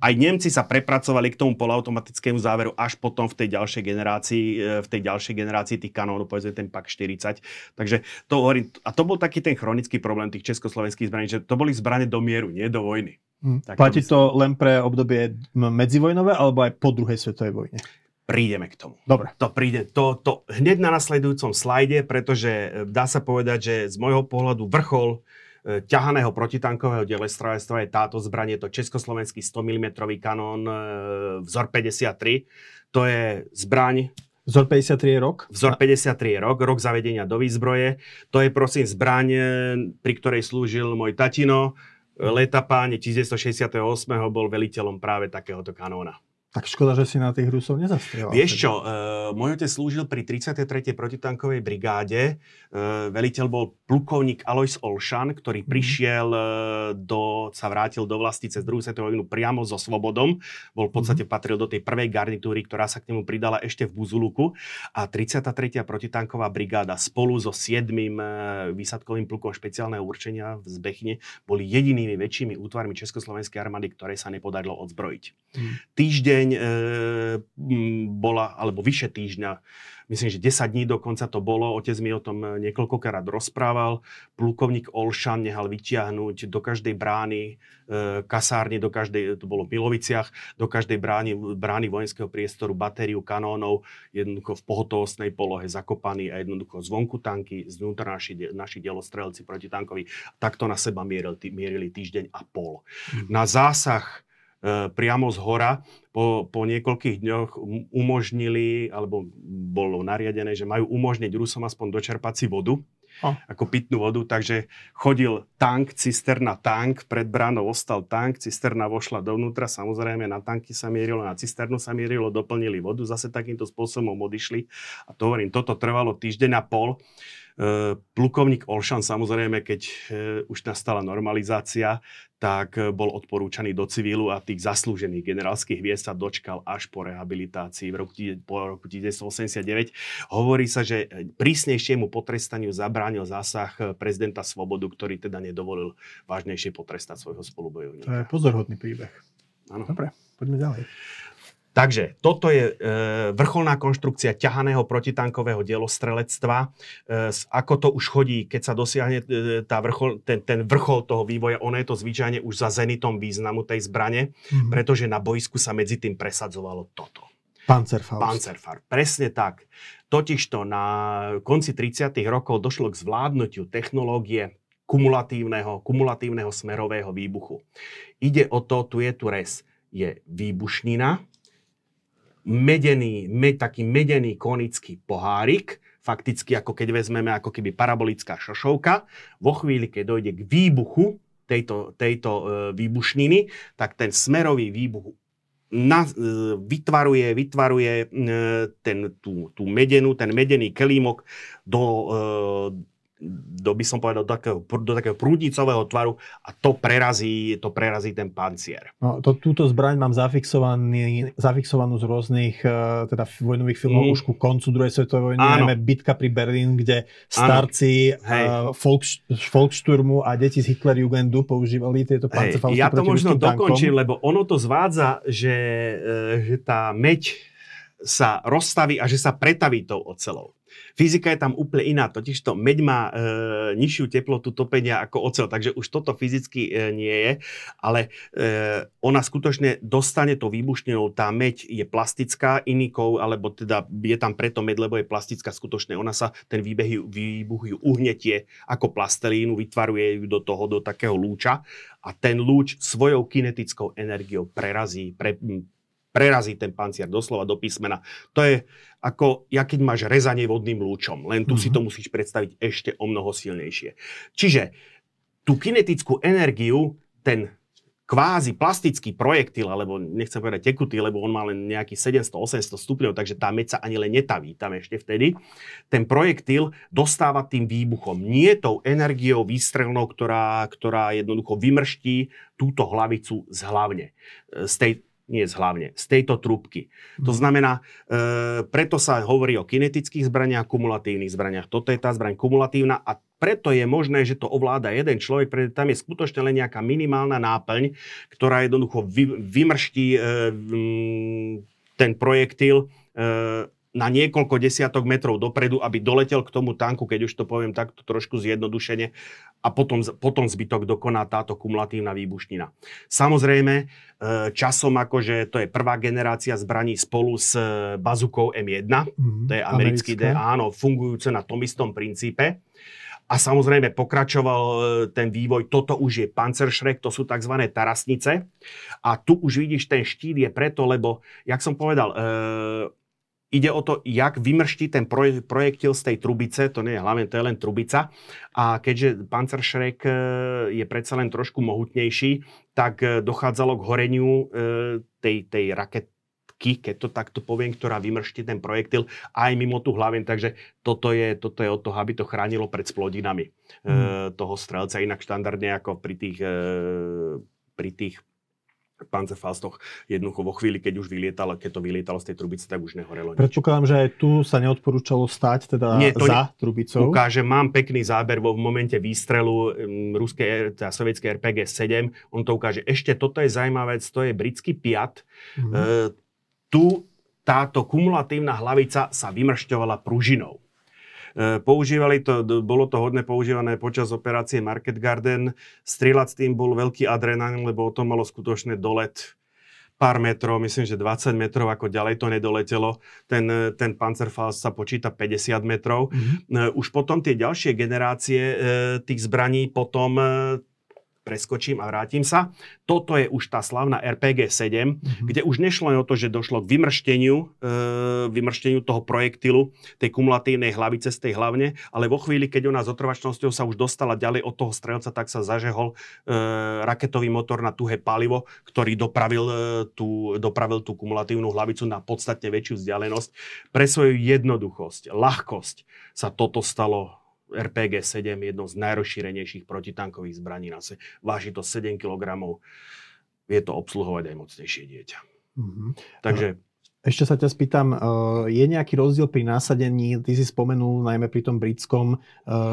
aj Nemci sa prepracovali k tomu polautomatickému záveru až potom v tej ďalšej generácii, e, v tej ďalšej generácii tých kanónov, povedzme ten PAK 40. Takže to hovorím, a to bol taký ten chronický problém tých československých zbraní, že to boli zbranie do mieru, nie do vojny. Hmm. Tak Platí to len pre obdobie medzivojnové alebo aj po druhej svetovej vojne? Prídeme k tomu. Dobre. To príde, to, to hneď na nasledujúcom slajde, pretože e, dá sa povedať, že z môjho pohľadu vrchol E, ťahaného protitankového delestrojstva je táto zbranie, to československý 100 mm kanón e, vzor 53. To je zbraň, Vzor 53 je rok? Vzor 53 je rok, rok zavedenia do výzbroje. To je prosím zbraň, e, pri ktorej slúžil môj tatino. Leta páne 1968. bol veliteľom práve takéhoto kanóna. Tak škoda, že si na tých Rusov nezastrieľal. Vieš čo, uh, môj otec slúžil pri 33. protitankovej brigáde. Uh, veliteľ bol plukovník Alois Olšan, ktorý mm. prišiel uh, do, sa vrátil do vlasti cez druhú svetovú vojnu priamo so Svobodom. Bol v podstate mm. patril do tej prvej garnitúry, ktorá sa k nemu pridala ešte v Buzuluku. A 33. protitanková brigáda spolu so 7. Uh, výsadkovým plukom špeciálneho určenia v Zbechne boli jedinými väčšími útvarmi Československej armády, ktoré sa nepodarilo odzbrojiť. Mm. Týždeň týždeň e, bola, alebo vyše týždňa, myslím, že 10 dní dokonca to bolo, otec mi o tom niekoľkokrát rozprával, plukovník Olšan nehal vytiahnuť do každej brány, e, kasárne, do každej, to bolo v Miloviciach, do každej brány, brány vojenského priestoru batériu kanónov, jednoducho v pohotovostnej polohe zakopaný a jednoducho zvonku tanky, znútra naši, naši delostrelci protitankovi. Takto na seba mierili, mierili týždeň a pol. Mm. Na zásah priamo z hora po, po niekoľkých dňoch umožnili, alebo bolo nariadené, že majú umožniť Rusom aspoň dočerpať si vodu, oh. ako pitnú vodu, takže chodil tank, cisterna, tank, pred bránou ostal tank, cisterna vošla dovnútra, samozrejme na tanky sa mierilo, na cisternu sa mierilo, doplnili vodu, zase takýmto spôsobom odišli a to hovorím, toto trvalo týždeň a pol. E, plukovník Olšan samozrejme, keď e, už nastala normalizácia, tak e, bol odporúčaný do civilu a tých zaslúžených generálskych hviezd sa dočkal až po rehabilitácii v roku, po roku 1989. Hovorí sa, že prísnejšiemu potrestaniu zabránil zásah prezidenta Svobodu, ktorý teda nedovolil vážnejšie potrestať svojho spolubojovníka. To je pozorhodný príbeh. Ano. Dobre, poďme ďalej. Takže toto je e, vrcholná konštrukcia ťahaného protitankového dielostrelectva. E, ako to už chodí, keď sa dosiahne e, tá vrchol, ten, ten vrchol toho vývoja, ono je to zvyčajne už za zenitom významu tej zbrane, mm-hmm. pretože na boisku sa medzi tým presadzovalo toto. Panzerfaust. Panzerfaust, presne tak. Totižto na konci 30. rokov došlo k zvládnutiu technológie kumulatívneho, kumulatívneho smerového výbuchu. Ide o to, tu je tu res, je výbušnina, medený, me, taký medený konický pohárik, fakticky ako keď vezmeme ako keby parabolická šošovka. Vo chvíli, keď dojde k výbuchu tejto, tejto e, výbušniny, tak ten smerový výbuch na, e, vytvaruje, vytvaruje e, ten, tú, tú medenú, ten medený kelímok do, e, do, by som povedal, do takého, do takého prúdnicového tvaru a to prerazí, to prerazí ten pancier. No, to, túto zbraň mám zafixovaný, zafixovanú z rôznych uh, teda vojnových filmov mm. už ku koncu druhej svetovej vojny, najmä Bitka pri Berlín, kde starci uh, Volks, Volkssturmu a deti z Hitlerjugendu používali tieto pancerfausty Ja to možno dokončím, lebo ono to zvádza, že, uh, že tá meď sa rozstaví a že sa pretaví tou ocelou. Fyzika je tam úplne iná, totiž to meď má e, nižšiu teplotu topenia ako ocel, takže už toto fyzicky e, nie je, ale e, ona skutočne dostane to výbušninou, tá meď je plastická, iný kov, alebo teda je tam preto meď, lebo je plastická skutočne, ona sa, ten výbeh, výbuch ju uhnetie ako plastelínu, vytvaruje ju do toho, do takého lúča a ten lúč svojou kinetickou energiou prerazí, pre, prerazí ten pancier doslova do písmena. To je ako, ja keď máš rezanie vodným lúčom, len tu mm-hmm. si mhm. to musíš predstaviť ešte o mnoho silnejšie. Čiže tú kinetickú energiu ten kvázi plastický projektil, alebo nechcem povedať tekutý, lebo on má len nejaký 700-800 stupňov, takže tá meď sa ani len netaví tam ešte vtedy. Ten projektil dostáva tým výbuchom, nie tou energiou výstrelnou, ktorá, ktorá jednoducho vymrští túto hlavicu z hlavne. Z tej, nie z hlavne, z tejto trúbky. To mhm. znamená, e, preto sa hovorí o kinetických zbraniach, kumulatívnych zbraniach. Toto je tá zbraň kumulatívna a preto je možné, že to ovláda jeden človek, pretože tam je skutočne len nejaká minimálna náplň, ktorá jednoducho vy, vymrští e, ten projektil e, na niekoľko desiatok metrov dopredu, aby doletel k tomu tanku, keď už to poviem takto trošku zjednodušene, a potom, potom zbytok dokoná táto kumulatívna výbušnina. Samozrejme, e, časom akože to je prvá generácia zbraní spolu s e, bazukou M1, mm, to je americký, D, áno, fungujúce na tom istom princípe. A samozrejme pokračoval e, ten vývoj, toto už je Panzerschreck, to sú tzv. tarasnice. A tu už vidíš, ten štít je preto, lebo, jak som povedal, Ide o to, jak vymrští ten projektil z tej trubice, to nie je hlavne, to je len trubica. A keďže Panzerschreck e, je predsa len trošku mohutnejší, tak e, dochádzalo k horeniu e, tej, tej raketky, keď to takto poviem, ktorá vymrští ten projektil aj mimo tú hlaven. Takže toto je, toto je o to, aby to chránilo pred splodinami mm. toho strelca. Inak štandardne ako pri tých, pri tých Panzerfaustoch jednoducho vo chvíli, keď už vylietal, keď to vylietalo z tej trubice, tak už nehorelo. Predpokladám, že aj tu sa neodporúčalo stať teda Nie, to za ne... trubicou. Ukáže, mám pekný záber vo v momente výstrelu um, ruskej, teda sovietskej RPG-7. On to ukáže. Ešte toto je zaujímavé, to je britský Piat. Mm-hmm. E, tu táto kumulatívna hlavica sa vymršťovala pružinou. E, používali to, bolo to hodne používané počas operácie Market Garden. Strieľať s tým bol veľký adrenalín, lebo to malo skutočne dolet pár metrov, myslím, že 20 metrov, ako ďalej to nedoletelo. Ten, ten Panzerfaust sa počíta 50 metrov. Mm-hmm. Už potom tie ďalšie generácie tých zbraní potom preskočím a vrátim sa. Toto je už tá slavná RPG 7, mm-hmm. kde už nešlo len o to, že došlo k vymršteniu, e, vymršteniu toho projektilu, tej kumulatívnej hlavice z tej hlavne, ale vo chvíli, keď ona s otrvačnosťou sa už dostala ďalej od toho strelca, tak sa zažehol e, raketový motor na tuhé palivo, ktorý dopravil, e, tú, dopravil tú kumulatívnu hlavicu na podstatne väčšiu vzdialenosť. Pre svoju jednoduchosť, ľahkosť sa toto stalo RPG-7 jednou z najrozšírenejších protitankových zbraní na se. Váži to 7 kg. Vie to obsluhovať aj mocnejšie dieťa. Mm-hmm. Takže ešte sa ťa spýtam, e, je nejaký rozdiel pri násadení? Ty si spomenul najmä pri tom britskom, e,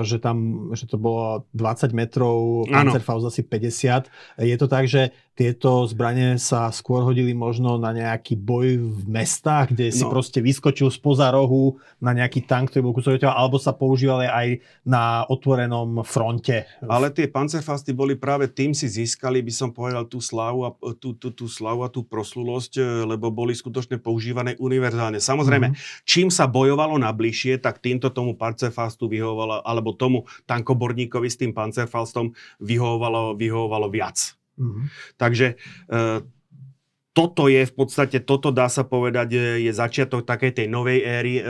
že tam, že to bolo 20 metrov, Panzerfaust asi 50. Je to tak, že tieto zbranie sa skôr hodili možno na nejaký boj v mestách, kde si no. proste vyskočil spoza rohu na nejaký tank, ktorý bol kusok alebo sa používali aj na otvorenom fronte. Ale tie pancerfasty boli práve tým si získali, by som povedal, tú slavu a, tú, tú, tú slavu a tú proslulosť, e, lebo boli skutočne používané univerzálne. Samozrejme, mm-hmm. čím sa bojovalo na bližšie, tak týmto tomu pancerfastu vyhovovalo, alebo tomu tankoborníkovi s tým pancerfastom vyhovovalo, vyhovovalo viac. Mm-hmm. Takže e, toto je v podstate, toto dá sa povedať, je začiatok takej tej novej éry e,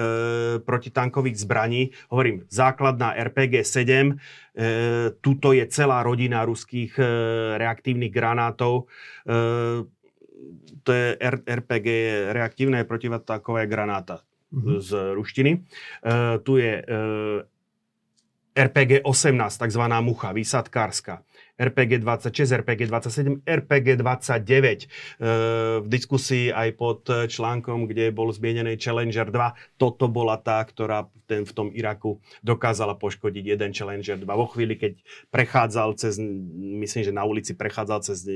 protitankových zbraní. Hovorím, základná RPG-7, e, tuto je celá rodina ruských e, reaktívnych granátov. E, to je RPG, reaktívne protivatakové granáta mm-hmm. z ruštiny. E, tu je e, RPG-18, takzvaná mucha, výsadkárska. RPG-26, RPG-27, RPG-29. V diskusii aj pod článkom, kde bol zmienený Challenger 2, toto bola tá, ktorá ten v tom Iraku dokázala poškodiť jeden Challenger 2. Vo chvíli, keď prechádzal cez, myslím, že na ulici prechádzal cez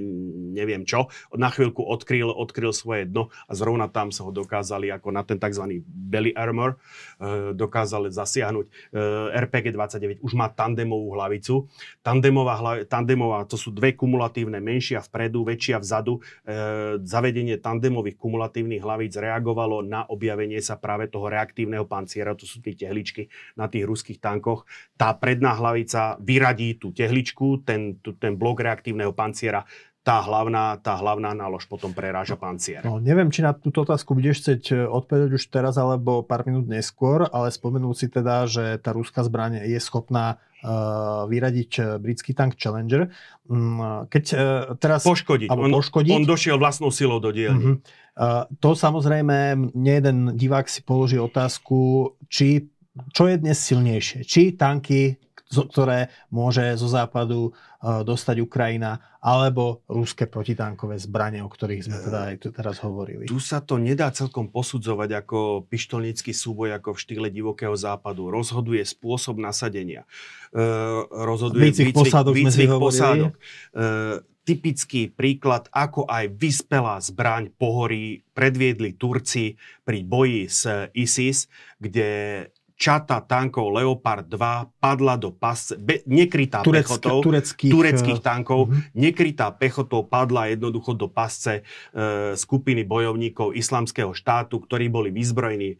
neviem čo, na chvíľku odkryl, odkryl svoje dno a zrovna tam sa ho dokázali ako na ten tzv. belly armor e, dokázali zasiahnuť. E, RPG 29 už má tandemovú hlavicu. Tandemová, hla, tandemová, to sú dve kumulatívne, menšia vpredu, väčšia vzadu. E, zavedenie tandemových kumulatívnych hlavíc reagovalo na objavenie sa práve toho reaktívneho panciera, to sú tie tehličky na tých ruských tankoch. Tá predná hlavica vyradí tú tehličku, ten, ten blok reaktívneho panciera tá hlavná, tá hlavná nálož potom preráža pancier. No, neviem, či na túto otázku budeš chcieť e, odpovedať už teraz alebo pár minút neskôr, ale spomenul si teda, že tá ruská zbraň je schopná vyradiť e, britský tank Challenger. Um, keď uh, teraz... Poškodiť. On, poškodiť. on došiel vlastnou silou do dielny. Uh-huh. Uh, to samozrejme, nejeden divák si položí otázku, či čo je dnes silnejšie? Či tanky, ktoré môže zo západu e, dostať Ukrajina, alebo ruské protitankové zbranie, o ktorých sme teda aj tu teraz hovorili. Tu sa to nedá celkom posudzovať ako pištolnícky súboj, ako v štýle divokého západu. Rozhoduje spôsob nasadenia. E, rozhoduje výcvik, posádok. Výcvik posádok. Typický príklad, ako aj vyspelá zbraň pohorí predviedli Turci pri boji s ISIS, kde čata tankov Leopard 2 padla do pasce, be, nekrytá Tureck, pechotou, tureckých, tureckých tankov, uh-huh. nekrytá pechotou padla jednoducho do pasce e, skupiny bojovníkov islamského štátu, ktorí boli vyzbrojení, e,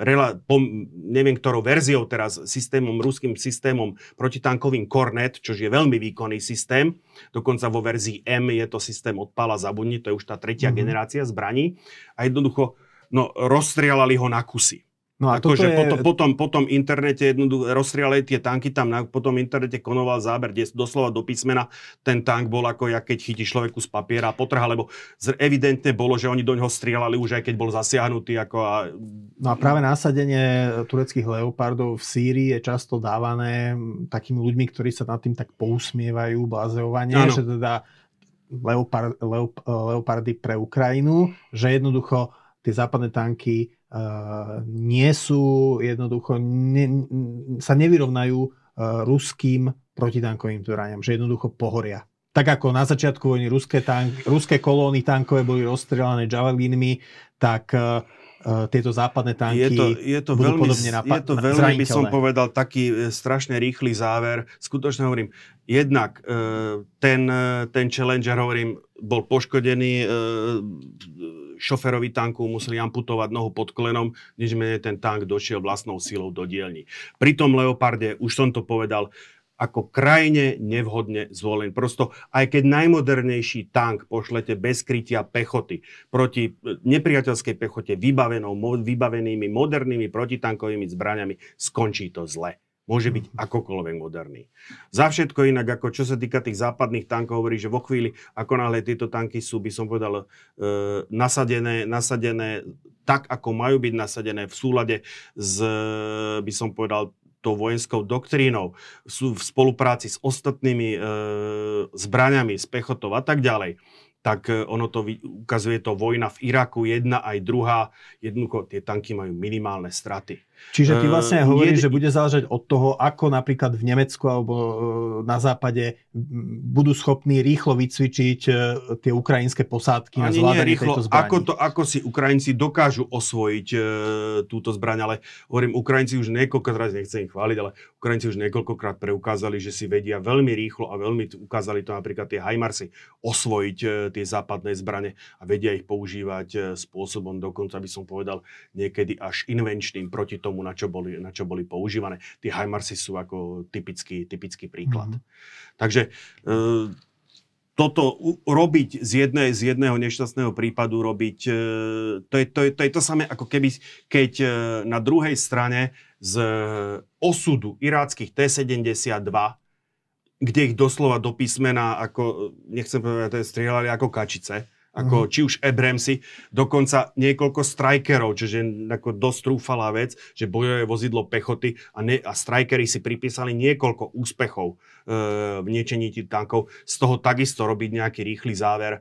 rela, pom, neviem ktorou verziou teraz, systémom, ruským systémom protitankovým Kornet, čo je veľmi výkonný systém, dokonca vo verzii M je to systém od Pala Zabudni, to je už tá tretia uh-huh. generácia zbraní a jednoducho no, rozstrielali ho na kusy. No a akože je... potom, potom, potom internete jednoducho rozstriali tie tanky, tam na, potom internete konoval záber, kde doslova do písmena ten tank bol ako ja keď chytí človeku z papiera a potrha, lebo evidentne bolo, že oni do ňoho strieľali už aj keď bol zasiahnutý. Ako a... No a práve násadenie tureckých leopardov v Sýrii je často dávané takými ľuďmi, ktorí sa nad tým tak pousmievajú, blazeovanie, ano. že teda leopard, leop, leopardy pre Ukrajinu, že jednoducho tie západné tanky nie sú jednoducho, ne, sa nevyrovnajú uh, ruským protitankovým zbraniam, že jednoducho pohoria. Tak ako na začiatku vojny ruské, tank, ruské kolóny tankové boli rozstrelané javelínmi, tak uh, tieto západné tanky je to, je to budú veľmi, podobne napad- Je to veľmi, by som povedal, taký strašne rýchly záver. Skutočne hovorím, jednak ten, ten Challenger, hovorím, bol poškodený šoferovi tanku museli amputovať nohu pod klenom, než menej ten tank došiel vlastnou silou do dielni. Pri tom Leoparde, už som to povedal, ako krajine nevhodne zvolený. Prosto, aj keď najmodernejší tank pošlete bez krytia pechoty proti e, nepriateľskej pechote vybavenou, vybavenými modernými protitankovými zbraniami, skončí to zle. Môže byť akokoľvek moderný. Za všetko inak, ako čo sa týka tých západných tankov, hovorí, že vo chvíli, ako náhle tieto tanky sú, by som povedal, e, nasadené, nasadené tak, ako majú byť nasadené v súlade s, by som povedal, tou vojenskou doktrínou, sú v spolupráci s ostatnými e, zbraňami, s pechotou a tak ďalej, tak e, ono to ukazuje to vojna v Iraku, jedna aj druhá, jednoducho tie tanky majú minimálne straty. Čiže ty vlastne uh, hovoríš, jed... že bude záležať od toho, ako napríklad v Nemecku alebo uh, na západe budú schopní rýchlo vycvičiť uh, tie ukrajinské posádky Ani na zvládanie rýchlo, tejto zbrani. Ako, to, ako si Ukrajinci dokážu osvojiť uh, túto zbraň, ale hovorím, Ukrajinci už niekoľkokrát, nechcem ich chváliť, ale Ukrajinci už niekoľkokrát preukázali, že si vedia veľmi rýchlo a veľmi ukázali to napríklad tie Hajmarsy osvojiť uh, tie západné zbrane a vedia ich používať uh, spôsobom dokonca by som povedal niekedy až invenčným proti tomu, na čo boli, na čo boli používané. Tie HIMARSy sú ako typický, typický príklad. Mm-hmm. Takže e, toto robiť z, jednej, z jedného nešťastného prípadu, robiť, e, to, je, to, je, to je to samé, ako keby, keď e, na druhej strane z osudu iráckých T-72 kde ich doslova do písmena, ako, nechcem povedať, strieľali ako kačice, ako mm. či už Abramsy, dokonca niekoľko strikerov, čiže ako dosť trúfalá vec, že bojové vozidlo pechoty a, ne, a strikery si pripísali niekoľko úspechov e, v niečení tankov. Z toho takisto robiť nejaký rýchly záver e,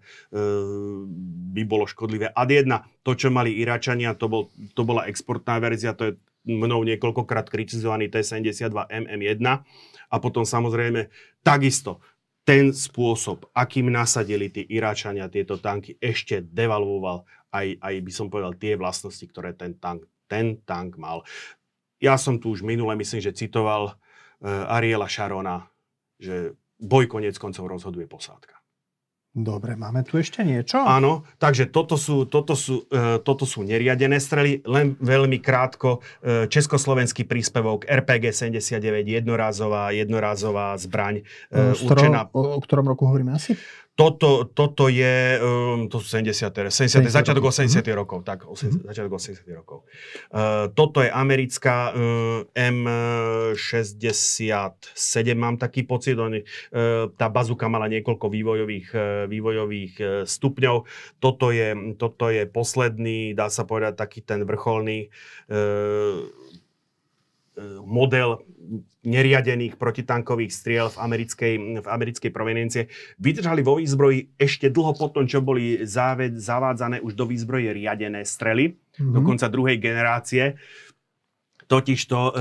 by bolo škodlivé. A jedna, to, čo mali Iračania, to, bol, to bola exportná verzia, to je mnou niekoľkokrát kritizovaný T-72 MM1 a potom samozrejme takisto ten spôsob, akým nasadili tí Iráčania tieto tanky, ešte devalvoval aj, aj by som povedal tie vlastnosti, ktoré ten tank, ten tank mal. Ja som tu už minule, myslím, že citoval uh, Ariela Šarona, že boj konec koncov rozhoduje posádka. Dobre, máme tu ešte niečo? Áno, takže toto sú, toto sú, e, toto sú neriadené strely, len veľmi krátko. E, československý príspevok RPG 79, jednorázová, jednorázová zbraň. E, určená... o, o ktorom roku hovoríme asi? Toto, toto je, um, to sú 70. 70. 70 začiatok 80. Mm-hmm. rokov, tak, 80, mm-hmm. začiatok 80. rokov. Uh, toto je americká uh, M67, mám taký pocit, on, uh, tá bazuka mala niekoľko vývojových, uh, vývojových uh, stupňov. Toto je, toto je posledný, dá sa povedať, taký ten vrcholný uh, model neriadených protitankových striel v americkej, v americkej proveniencie. Vydržali vo výzbroji ešte dlho potom, čo boli záved, zavádzané už do výzbroje riadené strely, mm-hmm. dokonca druhej generácie. Totiž to e,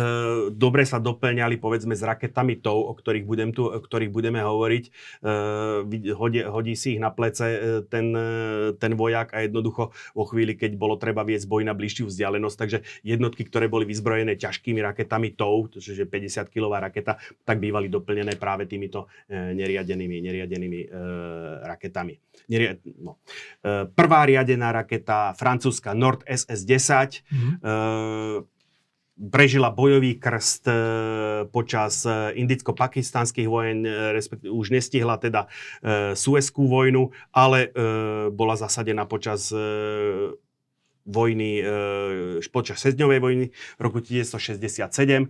dobre sa doplňali povedzme s raketami TOW, o ktorých, budem tu, o ktorých budeme hovoriť. E, hodí, hodí si ich na plece e, ten, e, ten vojak a jednoducho vo chvíli, keď bolo treba viesť boj na bližšiu vzdialenosť, takže jednotky, ktoré boli vyzbrojené ťažkými raketami TOW, čiže 50 kg raketa, tak bývali doplnené práve týmito e, neriadenými, neriadenými e, raketami. Neria, no. e, prvá riadená raketa francúzska Nord SS-10 mm-hmm. e, prežila bojový krst e, počas e, indicko-pakistanských vojen, e, respektíve už nestihla teda Suezkú vojnu, ale bola zasadená počas vojny, počas sedňovej vojny v roku 1967.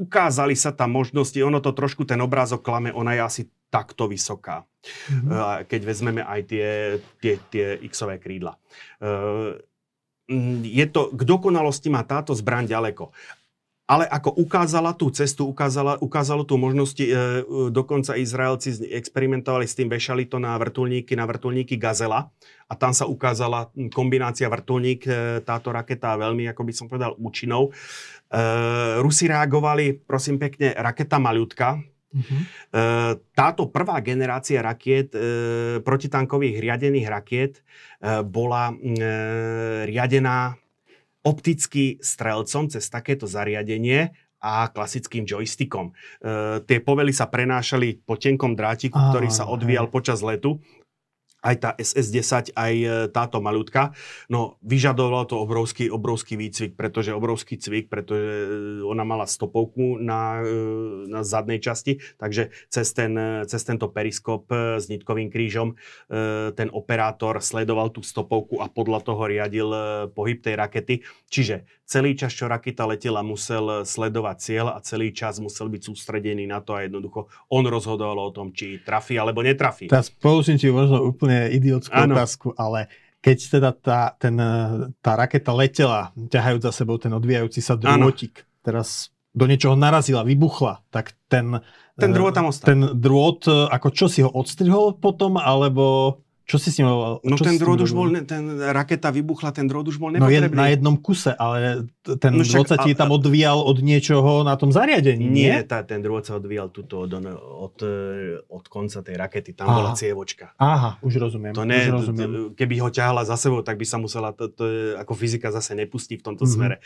Ukázali sa tam možnosti, ono to trošku ten obrázok klame, ona je asi takto vysoká, mm-hmm. keď vezmeme aj tie, tie, tie X-ové krídla je to, k dokonalosti má táto zbraň ďaleko. Ale ako ukázala tú cestu, ukázala, ukázalo tú možnosti, e, e, dokonca Izraelci experimentovali s tým, vešali to na vrtulníky, na vrtulníky Gazela a tam sa ukázala kombinácia vrtulník, e, táto raketa veľmi, ako by som povedal, účinnou. E, Rusi reagovali, prosím pekne, raketa maľutka, Uh-huh. Táto prvá generácia rakiet, e, protitankových riadených rakiet, e, bola riadená opticky strelcom cez takéto zariadenie a klasickým joystickom. Tie povely sa prenášali po tenkom drátiku, ktorý sa odvíjal počas letu aj tá SS-10, aj e, táto malutka. No, vyžadovalo to obrovský, obrovský výcvik, pretože obrovský cvik, pretože e, ona mala stopovku na, e, na zadnej časti, takže cez, ten, cez tento periskop s nitkovým krížom ten operátor sledoval tú stopovku a podľa toho riadil pohyb tej rakety. Čiže celý čas, čo raketa letela, musel sledovať cieľ a celý čas musel byť sústredený na to a jednoducho on rozhodoval o tom, či trafí alebo netrafí. Teraz položím ti možno úplne idiotskú ano. otázku, ale keď teda tá, ten, tá raketa letela, ťahajúc za sebou ten odvíjajúci sa drôtik, teraz do niečoho narazila, vybuchla, tak ten... Ten drôt tam ostal. Ten drôt, ako čo si ho odstrihol potom, alebo čo si s ním... No ten drôt už bol, ten raketa vybuchla, ten drôt už bol nepotrebný. No je na jednom kuse, ale ten no drôt sa ti tam odvíjal od niečoho na tom zariadení, nie? Nie, tá, ten drôt sa odvíjal tuto od, od, od konca tej rakety, tam Aha. bola cievočka. Aha, už rozumiem. To ne, už rozumiem. keby ho ťahala za sebou, tak by sa musela, to, to, ako fyzika zase nepustí v tomto mm-hmm. smere.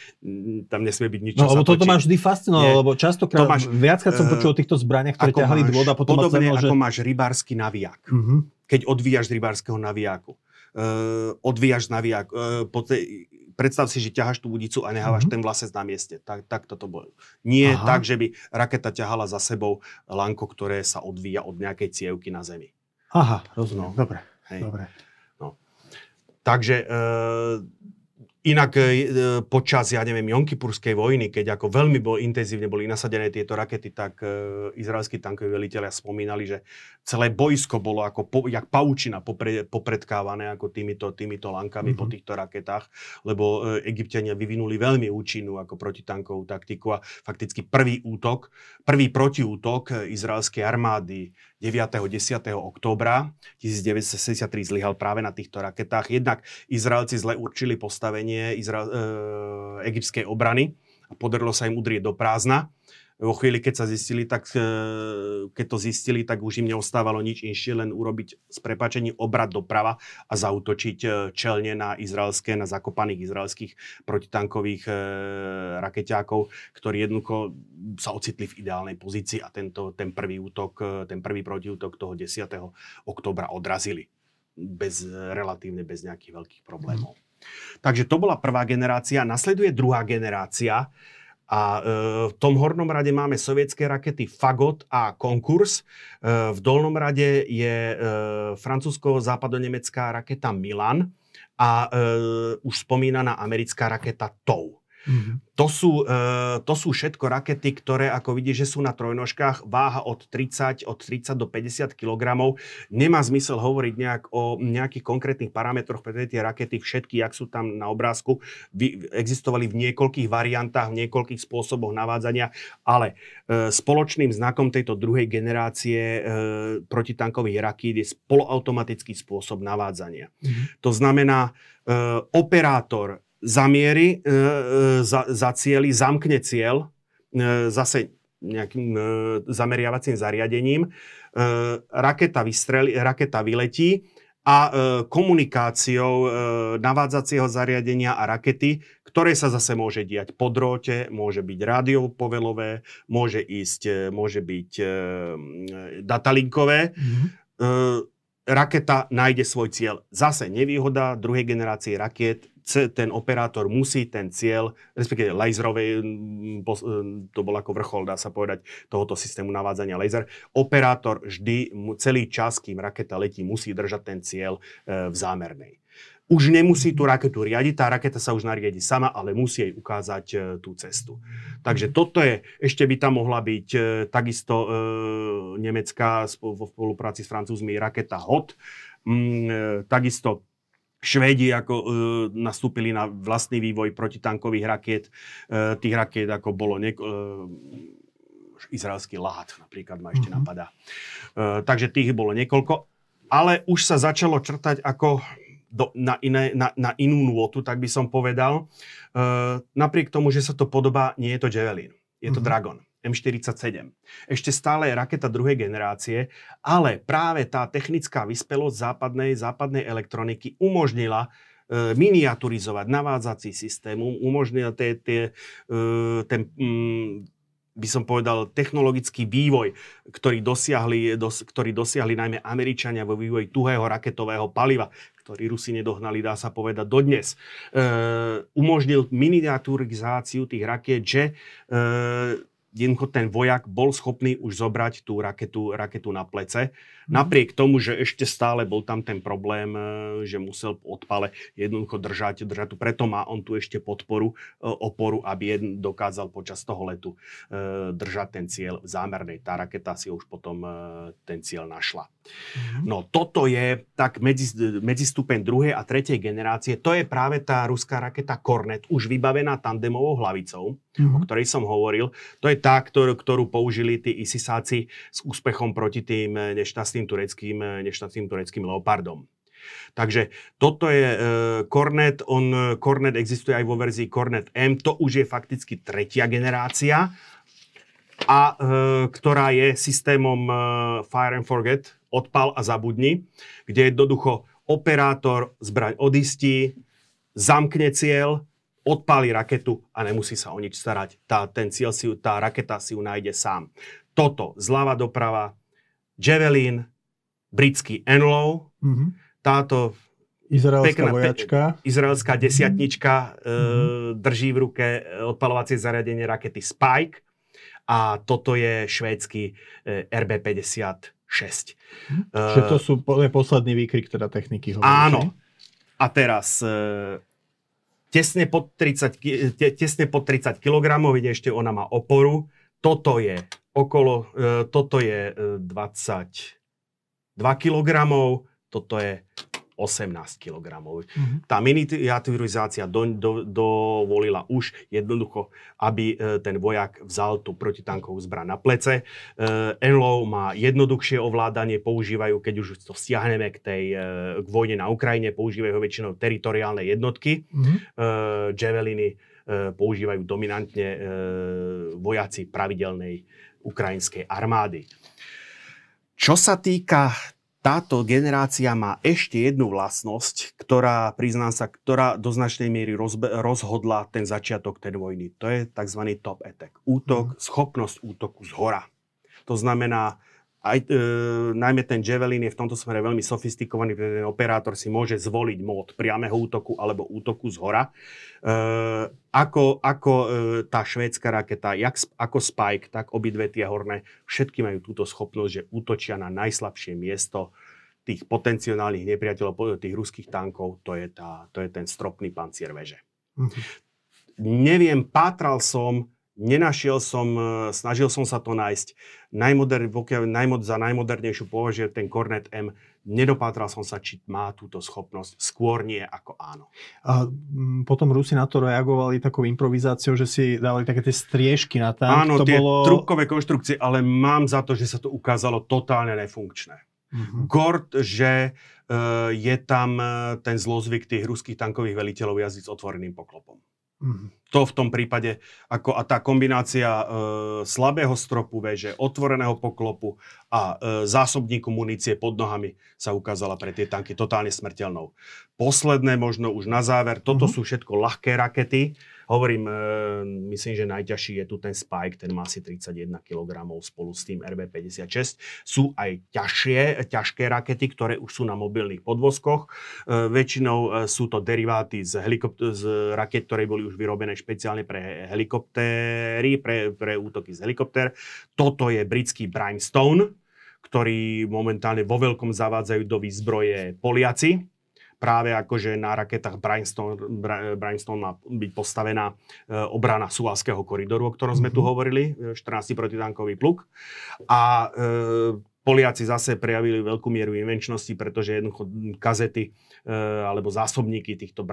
Tam nesmie byť nič, No, lebo toto máš vždy fascinovalo, lebo častokrát, máš, viackrát som počul o týchto zbraniach, ktoré ťahali drôt a potom Podobne ako máš rybársky naviak. Mm-hmm keď odvíjaš z rybárskeho navijáku. Uh, odvíjaš z navijáku. Uh, po tej, predstav si, že ťaháš tú budicu a nehávaš mm-hmm. ten vlasec na mieste. Tak, tak toto bolo. Nie Aha. tak, že by raketa ťahala za sebou lanko, ktoré sa odvíja od nejakej cievky na zemi. Aha, rozumiem. No. Dobre. Hej. Dobre. No. Takže uh, Inak e, počas, ja neviem, Jonkipurskej vojny, keď ako veľmi bol, intenzívne boli nasadené tieto rakety, tak e, izraelskí tankoví veliteľia spomínali, že celé boisko bolo ako po, jak paučina popre, popredkávané ako týmito, týmito lankami mm-hmm. po mhm. týchto raketách, lebo e, egyptiania vyvinuli veľmi účinnú ako protitankovú taktiku a fakticky prvý útok, prvý protiútok izraelskej armády 9. 10. októbra 1973 zlyhal práve na týchto raketách. Jednak Izraelci zle určili postavenie Izra- e, egyptskej obrany a podarilo sa im udrieť do prázdna vo chvíli, keď sa zistili, tak, e, keď to zistili, tak už im neostávalo nič inšie, len urobiť s prepačením obrad doprava a zautočiť e, čelne na izraelské, na zakopaných izraelských protitankových e, rakeťákov, ktorí jednoducho sa ocitli v ideálnej pozícii a tento, ten prvý útok, ten prvý protiútok toho 10. oktobra odrazili. Bez, relatívne bez nejakých veľkých problémov. Mm. Takže to bola prvá generácia. Nasleduje druhá generácia, a e, v tom hornom rade máme sovietské rakety Fagot a Konkurs. E, v dolnom rade je e, francúzsko-západonemecká raketa Milan a už spomínaná americká raketa TOW. Mm-hmm. To, sú, e, to sú všetko rakety, ktoré, ako vidíš, že sú na trojnožkách, váha od 30, od 30 do 50 kg. Nemá zmysel hovoriť nejak o nejakých konkrétnych parametroch, pretože tie rakety všetky, jak sú tam na obrázku, vy, existovali v niekoľkých variantách, v niekoľkých spôsoboch navádzania, ale e, spoločným znakom tejto druhej generácie e, protitankových rakít je poloautomatický spôsob navádzania. Mm-hmm. To znamená, e, operátor zamierí, e, e, za, zacieli, zamkne cieľ, e, zase nejakým zameriavacím zariadením, raketa, vystreli, raketa vyletí a komunikáciou navádzacieho zariadenia a rakety, ktoré sa zase môže diať po dróte, môže byť rádiopovelové, môže ísť, môže byť datalinkové. Mm-hmm. Raketa nájde svoj cieľ. Zase nevýhoda druhej generácie rakiet ten operátor musí ten cieľ, respektíve laserovej, to bol ako vrchol, dá sa povedať, tohoto systému navádzania laser. Operátor vždy, celý čas, kým raketa letí, musí držať ten cieľ e, v zámernej. Už nemusí tú raketu riadiť, tá raketa sa už nariadi sama, ale musí jej ukázať e, tú cestu. Takže toto je, ešte by tam mohla byť e, takisto e, nemecká vo spolupráci s francúzmi raketa HOT, mm, takisto Švédi ako e, nastúpili na vlastný vývoj protitankových rakiet. E, tých rakiet ako bolo nieko, e, izraelský lát napríklad ma ešte mm-hmm. napadá. E, takže tých bolo niekoľko. Ale už sa začalo črtať ako do, na, iné, na, na inú nôtu, tak by som povedal. E, napriek tomu, že sa to podobá, nie je to Javelin. Je to mm-hmm. Dragon. M47. Ešte stále je raketa druhej generácie, ale práve tá technická vyspelosť západnej, západnej elektroniky umožnila e, miniaturizovať navádzací systém, umožnila tie, tie, e, ten, mm, by som povedal, technologický vývoj, ktorý dosiahli, dos, ktorý dosiahli najmä Američania vo vývoji tuhého raketového paliva, ktorý Rusi nedohnali, dá sa povedať, dodnes. E, umožnil miniaturizáciu tých rakiet, že jednoducho ten vojak bol schopný už zobrať tú raketu, raketu na plece. Mhm. Napriek tomu, že ešte stále bol tam ten problém, e, že musel odpale jednoducho držať, držať tu. Preto má on tu ešte podporu, e, oporu, aby dokázal počas toho letu e, držať ten cieľ zámernej. Tá raketa si už potom ten cieľ našla. Mm-hmm. No toto je tak medzi, medzistupeň druhej a tretej generácie. To je práve tá ruská raketa Kornet, už vybavená tandemovou hlavicou, mm-hmm. o ktorej som hovoril. To je tá, ktorú, ktorú použili tí ISISáci s úspechom proti tým nešťastným tým tureckým, eh, nešťastným tureckým Leopardom. Takže toto je e, Cornet, on, Cornet existuje aj vo verzii Cornet M, to už je fakticky tretia generácia, a e, ktorá je systémom e, Fire and Forget, odpal a zabudni, kde jednoducho operátor zbraň odistí, zamkne cieľ, odpáli raketu a nemusí sa o nič starať. Tá, ten cieľ si, tá raketa si ju nájde sám. Toto zľava doprava, Javelin, britský Enlow, mm-hmm. táto Izraelská pekná, vojačka. Pe- izraelská desiatnička mm-hmm. e, drží v ruke odpalovacie zariadenie rakety Spike a toto je švédsky e, RB-56. Mm-hmm. E, Čiže to sú posledný výkrik teda techniky. Hovoríte? Áno. A teraz e, tesne pod 30, tesne pod 30 kg, ide ešte ona má oporu. Toto je okolo, e, toto je 22 kg, toto je 18 kg. Mm-hmm. Tá miniaturizácia do, do, dovolila už jednoducho, aby e, ten vojak vzal tú protitankovú zbraň na plece. E, Enlow má jednoduchšie ovládanie, používajú, keď už to stiahneme k tej e, k vojne na Ukrajine, používajú ho väčšinou teritoriálne jednotky. Mm-hmm. Javeliny používajú dominantne vojaci pravidelnej ukrajinskej armády. Čo sa týka táto generácia má ešte jednu vlastnosť, ktorá, priznám sa, ktorá do značnej miery rozbe- rozhodla ten začiatok tej vojny. To je tzv. top attack. Útok, mm. schopnosť útoku z hora. To znamená, aj, e, najmä ten Javelin je v tomto smere veľmi sofistikovaný, pretože ten operátor si môže zvoliť mód priameho útoku alebo útoku z hora. E, ako ako e, tá švédska raketa, jak, ako Spike, tak obidve tie horné, všetky majú túto schopnosť, že útočia na najslabšie miesto tých potenciálnych nepriateľov, tých ruských tankov, to je, tá, to je ten stropný pancier veže. Mm-hmm. Neviem, pátral som, nenašiel som, e, snažil som sa to nájsť. Najmoder, pokiaľ najmod, za najmodernejšiu považujem ten Cornet M. Nedopátral som sa, či má túto schopnosť. Skôr nie ako áno. A potom Rusi na to reagovali takou improvizáciou, že si dali také tie striežky na tank. Áno, to tie bolo... trubkové konštrukcie, ale mám za to, že sa to ukázalo totálne nefunkčné. Mm-hmm. Gord, že uh, je tam uh, ten zlozvyk tých ruských tankových veliteľov jazdiť s otvoreným poklopom. Mm-hmm. To v tom prípade, ako a tá kombinácia e, slabého stropu veže, otvoreného poklopu a e, zásobníku munície pod nohami sa ukázala pre tie tanky totálne smrteľnou. Posledné možno už na záver, toto mm-hmm. sú všetko ľahké rakety, Hovorím, e, myslím, že najťažší je tu ten Spike, ten má asi 31 kg spolu s tým RB56. Sú aj ťažšie, ťažké rakety, ktoré už sú na mobilných podvozkoch. E, väčšinou e, sú to deriváty z, helikopter, z raket, ktoré boli už vyrobené špeciálne pre helikoptéry, pre, pre útoky z helikoptér. Toto je britský Brimstone, ktorý momentálne vo veľkom zavádzajú do výzbroje Poliaci práve akože na raketách Brimstone, Brimstone má byť postavená e, obrana Suvalského koridoru, o ktorom sme tu mhm. hovorili, 14 e, protitankový pluk. A e, Poliaci zase prejavili veľkú mieru invenčnosti, pretože jednoducho kazety e, alebo zásobníky týchto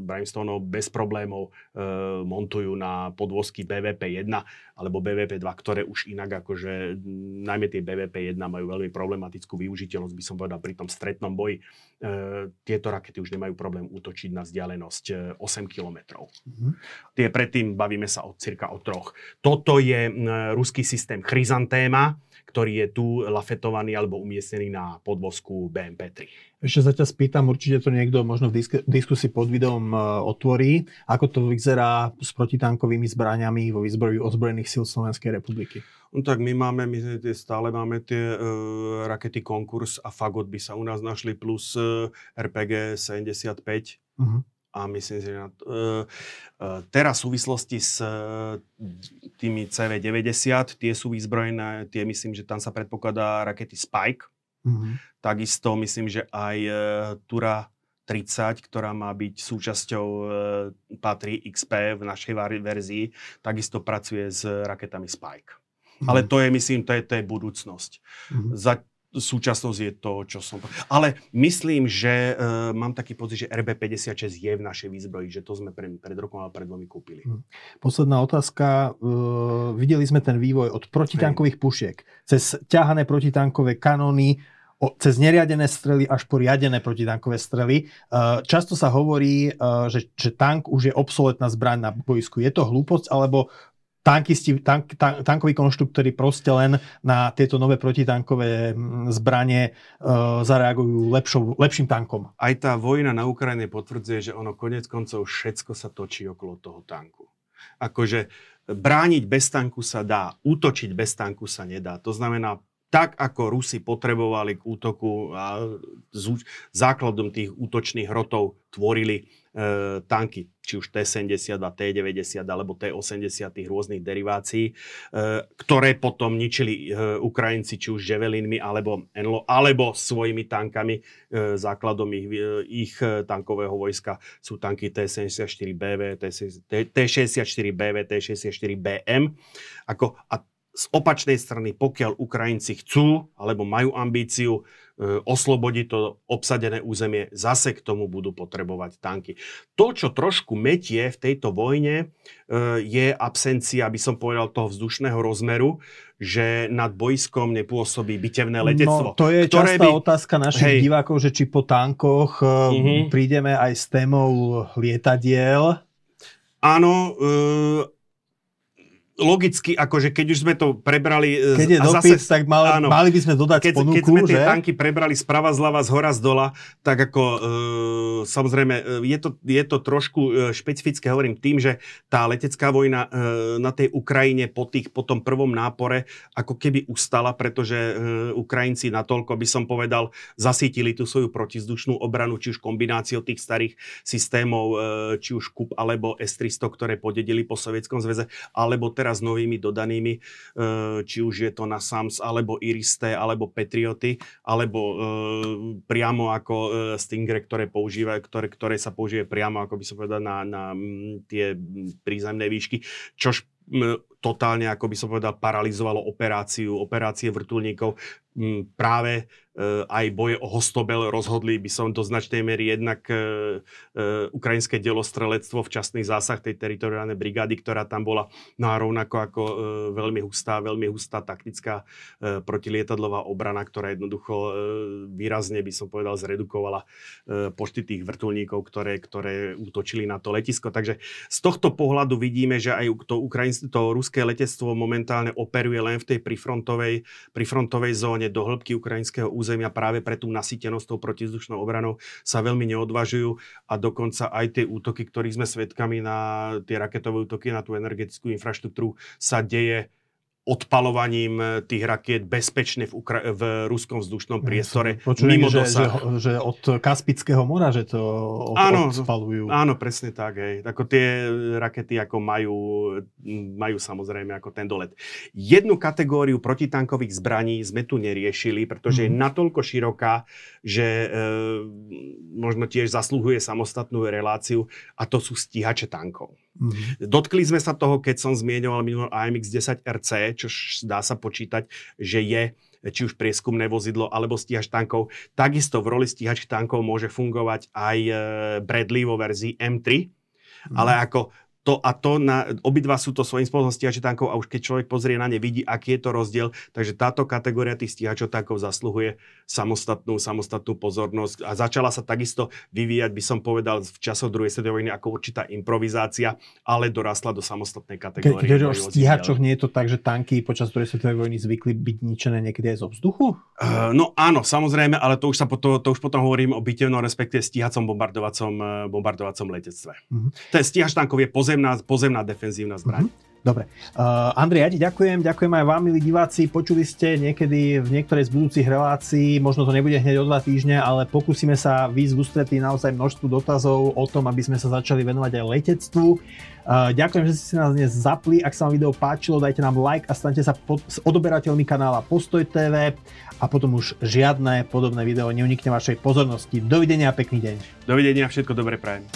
Brimstoneov bez problémov e, montujú na podvozky BVP-1 alebo BVP-2, ktoré už inak akože, najmä tie BVP-1 majú veľmi problematickú využiteľnosť, by som povedal, pri tom stretnom boji. E, tieto rakety už nemajú problém útočiť na vzdialenosť 8 km. Mm-hmm. Tie predtým bavíme sa o cirka o troch. Toto je ruský systém Chryzantéma, ktorý je tu lafetovaný alebo umiestnený na podvozku BMP-3. Ešte sa ťa spýtam, určite to niekto možno v disk- diskusii pod videom e, otvorí. Ako to vyzerá s protitankovými zbraniami vo výzbroji ozbrojených síl Slovenskej republiky? No tak my máme, my stále máme tie uh, rakety Konkurs a Fagot by sa u nás našli plus uh, RPG 75. Uh-huh a myslím si, že na uh, uh, teraz v súvislosti s uh, tými CV-90, tie sú vyzbrojené, tie myslím, že tam sa predpokladá rakety Spike. Mm-hmm. Takisto myslím, že aj uh, Tura 30, ktorá má byť súčasťou uh, patrí XP v našej verzii, takisto pracuje s raketami Spike. Mm-hmm. Ale to je, myslím, to je, to je budúcnosť. Mm-hmm. Za, súčasnosť je to, čo som... Ale myslím, že uh, mám taký pocit, že RB56 je v našej výzbroji, že to sme pre, pred rokom a pred dvomi kúpili. Hm. Posledná otázka. Uh, videli sme ten vývoj od protitankových pušiek cez ťahané protitankové kanóny, o, cez neriadené strely až po riadené protitankové strely. Uh, často sa hovorí, uh, že, že tank už je obsoletná zbraň na boisku. Je to hlúposť, alebo tankisti, tank, tank, tankoví konštruktory proste len na tieto nové protitankové mm, zbranie e, zareagujú lepšou, lepším tankom. Aj tá vojna na Ukrajine potvrdzuje, že ono konec koncov všetko sa točí okolo toho tanku. Akože brániť bez tanku sa dá, útočiť bez tanku sa nedá. To znamená, tak ako Rusi potrebovali k útoku a základom tých útočných hrotov tvorili e, tanky, či už T-70, T-90 alebo T-80 tých rôznych derivácií, e, ktoré potom ničili e, Ukrajinci či už Javelinmi alebo Enlo, alebo svojimi tankami. E, základom ich, e, ich tankového vojska sú tanky T-74BV, T-64BV, T-64BM. Ako, a z opačnej strany, pokiaľ Ukrajinci chcú alebo majú ambíciu e, oslobodiť to obsadené územie, zase k tomu budú potrebovať tanky. To, čo trošku metie v tejto vojne, e, je absencia, aby som povedal, toho vzdušného rozmeru, že nad bojskom nepôsobí bitevné letectvo. No, to je ktoré častá by... otázka našich hej, divákov, že či po tankoch uh-huh. prídeme aj s témou lietadiel. Áno, logicky, akože keď už sme to prebrali... E, keď je dopyt, zase, tak mali, áno, mali by sme dodať keď, ponuku, Keď sme že? tie tanky prebrali sprava, zľava, z hora, z dola, tak ako e, samozrejme e, je to, je to trošku e, špecifické, hovorím tým, že tá letecká vojna e, na tej Ukrajine po, tých, po tom prvom nápore ako keby ustala, pretože e, Ukrajinci natoľko, by som povedal, zasítili tú svoju protizdušnú obranu, či už kombináciou tých starých systémov, e, či už KUP alebo S-300, ktoré podedili po Sovietskom zväze, alebo teraz teraz novými dodanými, eh, či už je to na SAMS, alebo Iristé, alebo Patrioty, alebo eh, priamo ako eh, Stingray, ktoré používajú, ktoré, ktoré sa používajú priamo, ako by som povedal, na, na tie prízemné výšky, čož totálne, ako by som povedal, paralizovalo operáciu, operácie vrtulníkov. Mm, práve Eh, aj boje o Hostobel rozhodli, by som do značnej miery jednak eh, eh, ukrajinské delostrelectvo, včasný zásah tej teritoriálnej brigády, ktorá tam bola, no a rovnako ako veľmi hustá, veľmi hustá taktická protilietadlová obrana, ktorá jednoducho výrazne, by som povedal, zredukovala počty tých vrtulníkov, ktoré, ktoré útočili na to letisko. Takže z tohto pohľadu vidíme, že aj to, ukrajinské, to ruské letectvo momentálne operuje len v tej prifrontovej, prifrontovej zóne. Do hĺbky ukrajinského územia práve pre tú nasýtenosť tou protizdušnou obranou sa veľmi neodvažujú a dokonca aj tie útoky, ktorých sme svedkami na tie raketové útoky na tú energetickú infraštruktúru sa deje odpalovaním eh, tých rakiet bezpečne v, Ukra- v ruskom vzdušnom priestore Počujem, mimo že, dosah. Že, že od Kaspického mora, že to od, áno, odpalujú. Áno, presne tak. Hej. Ako tie rakety ako majú, majú samozrejme ako ten dolet. Jednu kategóriu protitankových zbraní sme tu neriešili, pretože mm. je mhm. natoľko široká, že e, možno tiež zaslúhuje samostatnú reláciu a to sú stíhače tankov. Mm-hmm. Dotkli sme sa toho, keď som zmienoval minulý AMX-10 RC, čo dá sa počítať, že je či už prieskumné vozidlo alebo stíhač tankov. Takisto v roli stíhač tankov môže fungovať aj e, Bradley vo verzii M3, mm. ale ako to a to, na, obidva sú to svojím spôsobom stíhače tankov a už keď človek pozrie na ne, vidí, aký je to rozdiel. Takže táto kategória tých stíhačov tankov zasluhuje samostatnú, samostatnú pozornosť a začala sa takisto vyvíjať, by som povedal, v časoch druhej svetovej vojny ako určitá improvizácia, ale dorastla do samostatnej kategórie. Keď, keď o stíhačoch nie je to tak, že tanky počas druhej svetovej vojny zvykli byť ničené niekedy aj zo vzduchu? Uh, no áno, samozrejme, ale to už, sa potom, to už potom hovorím o bitevnom, respektíve stíhacom bombardovacom, eh, bombardovacom letectve. Uh-huh. Ten stíhač tankov je pozem pozemná, pozemná defenzívna zbraň. Mm-hmm. Dobre. Uh, Andrej, ja ti ďakujem, ďakujem aj vám, milí diváci. Počuli ste niekedy v niektorej z budúcich relácií, možno to nebude hneď o dva týždne, ale pokúsime sa výjsť v ústretí naozaj množstvu dotazov o tom, aby sme sa začali venovať aj letectvu. Uh, ďakujem, že ste si nás dnes zapli. Ak sa vám video páčilo, dajte nám like a stante sa pod, s odoberateľmi kanála Postoj TV a potom už žiadne podobné video neunikne vašej pozornosti. Dovidenia a pekný deň. Dovidenia, všetko dobre prajem.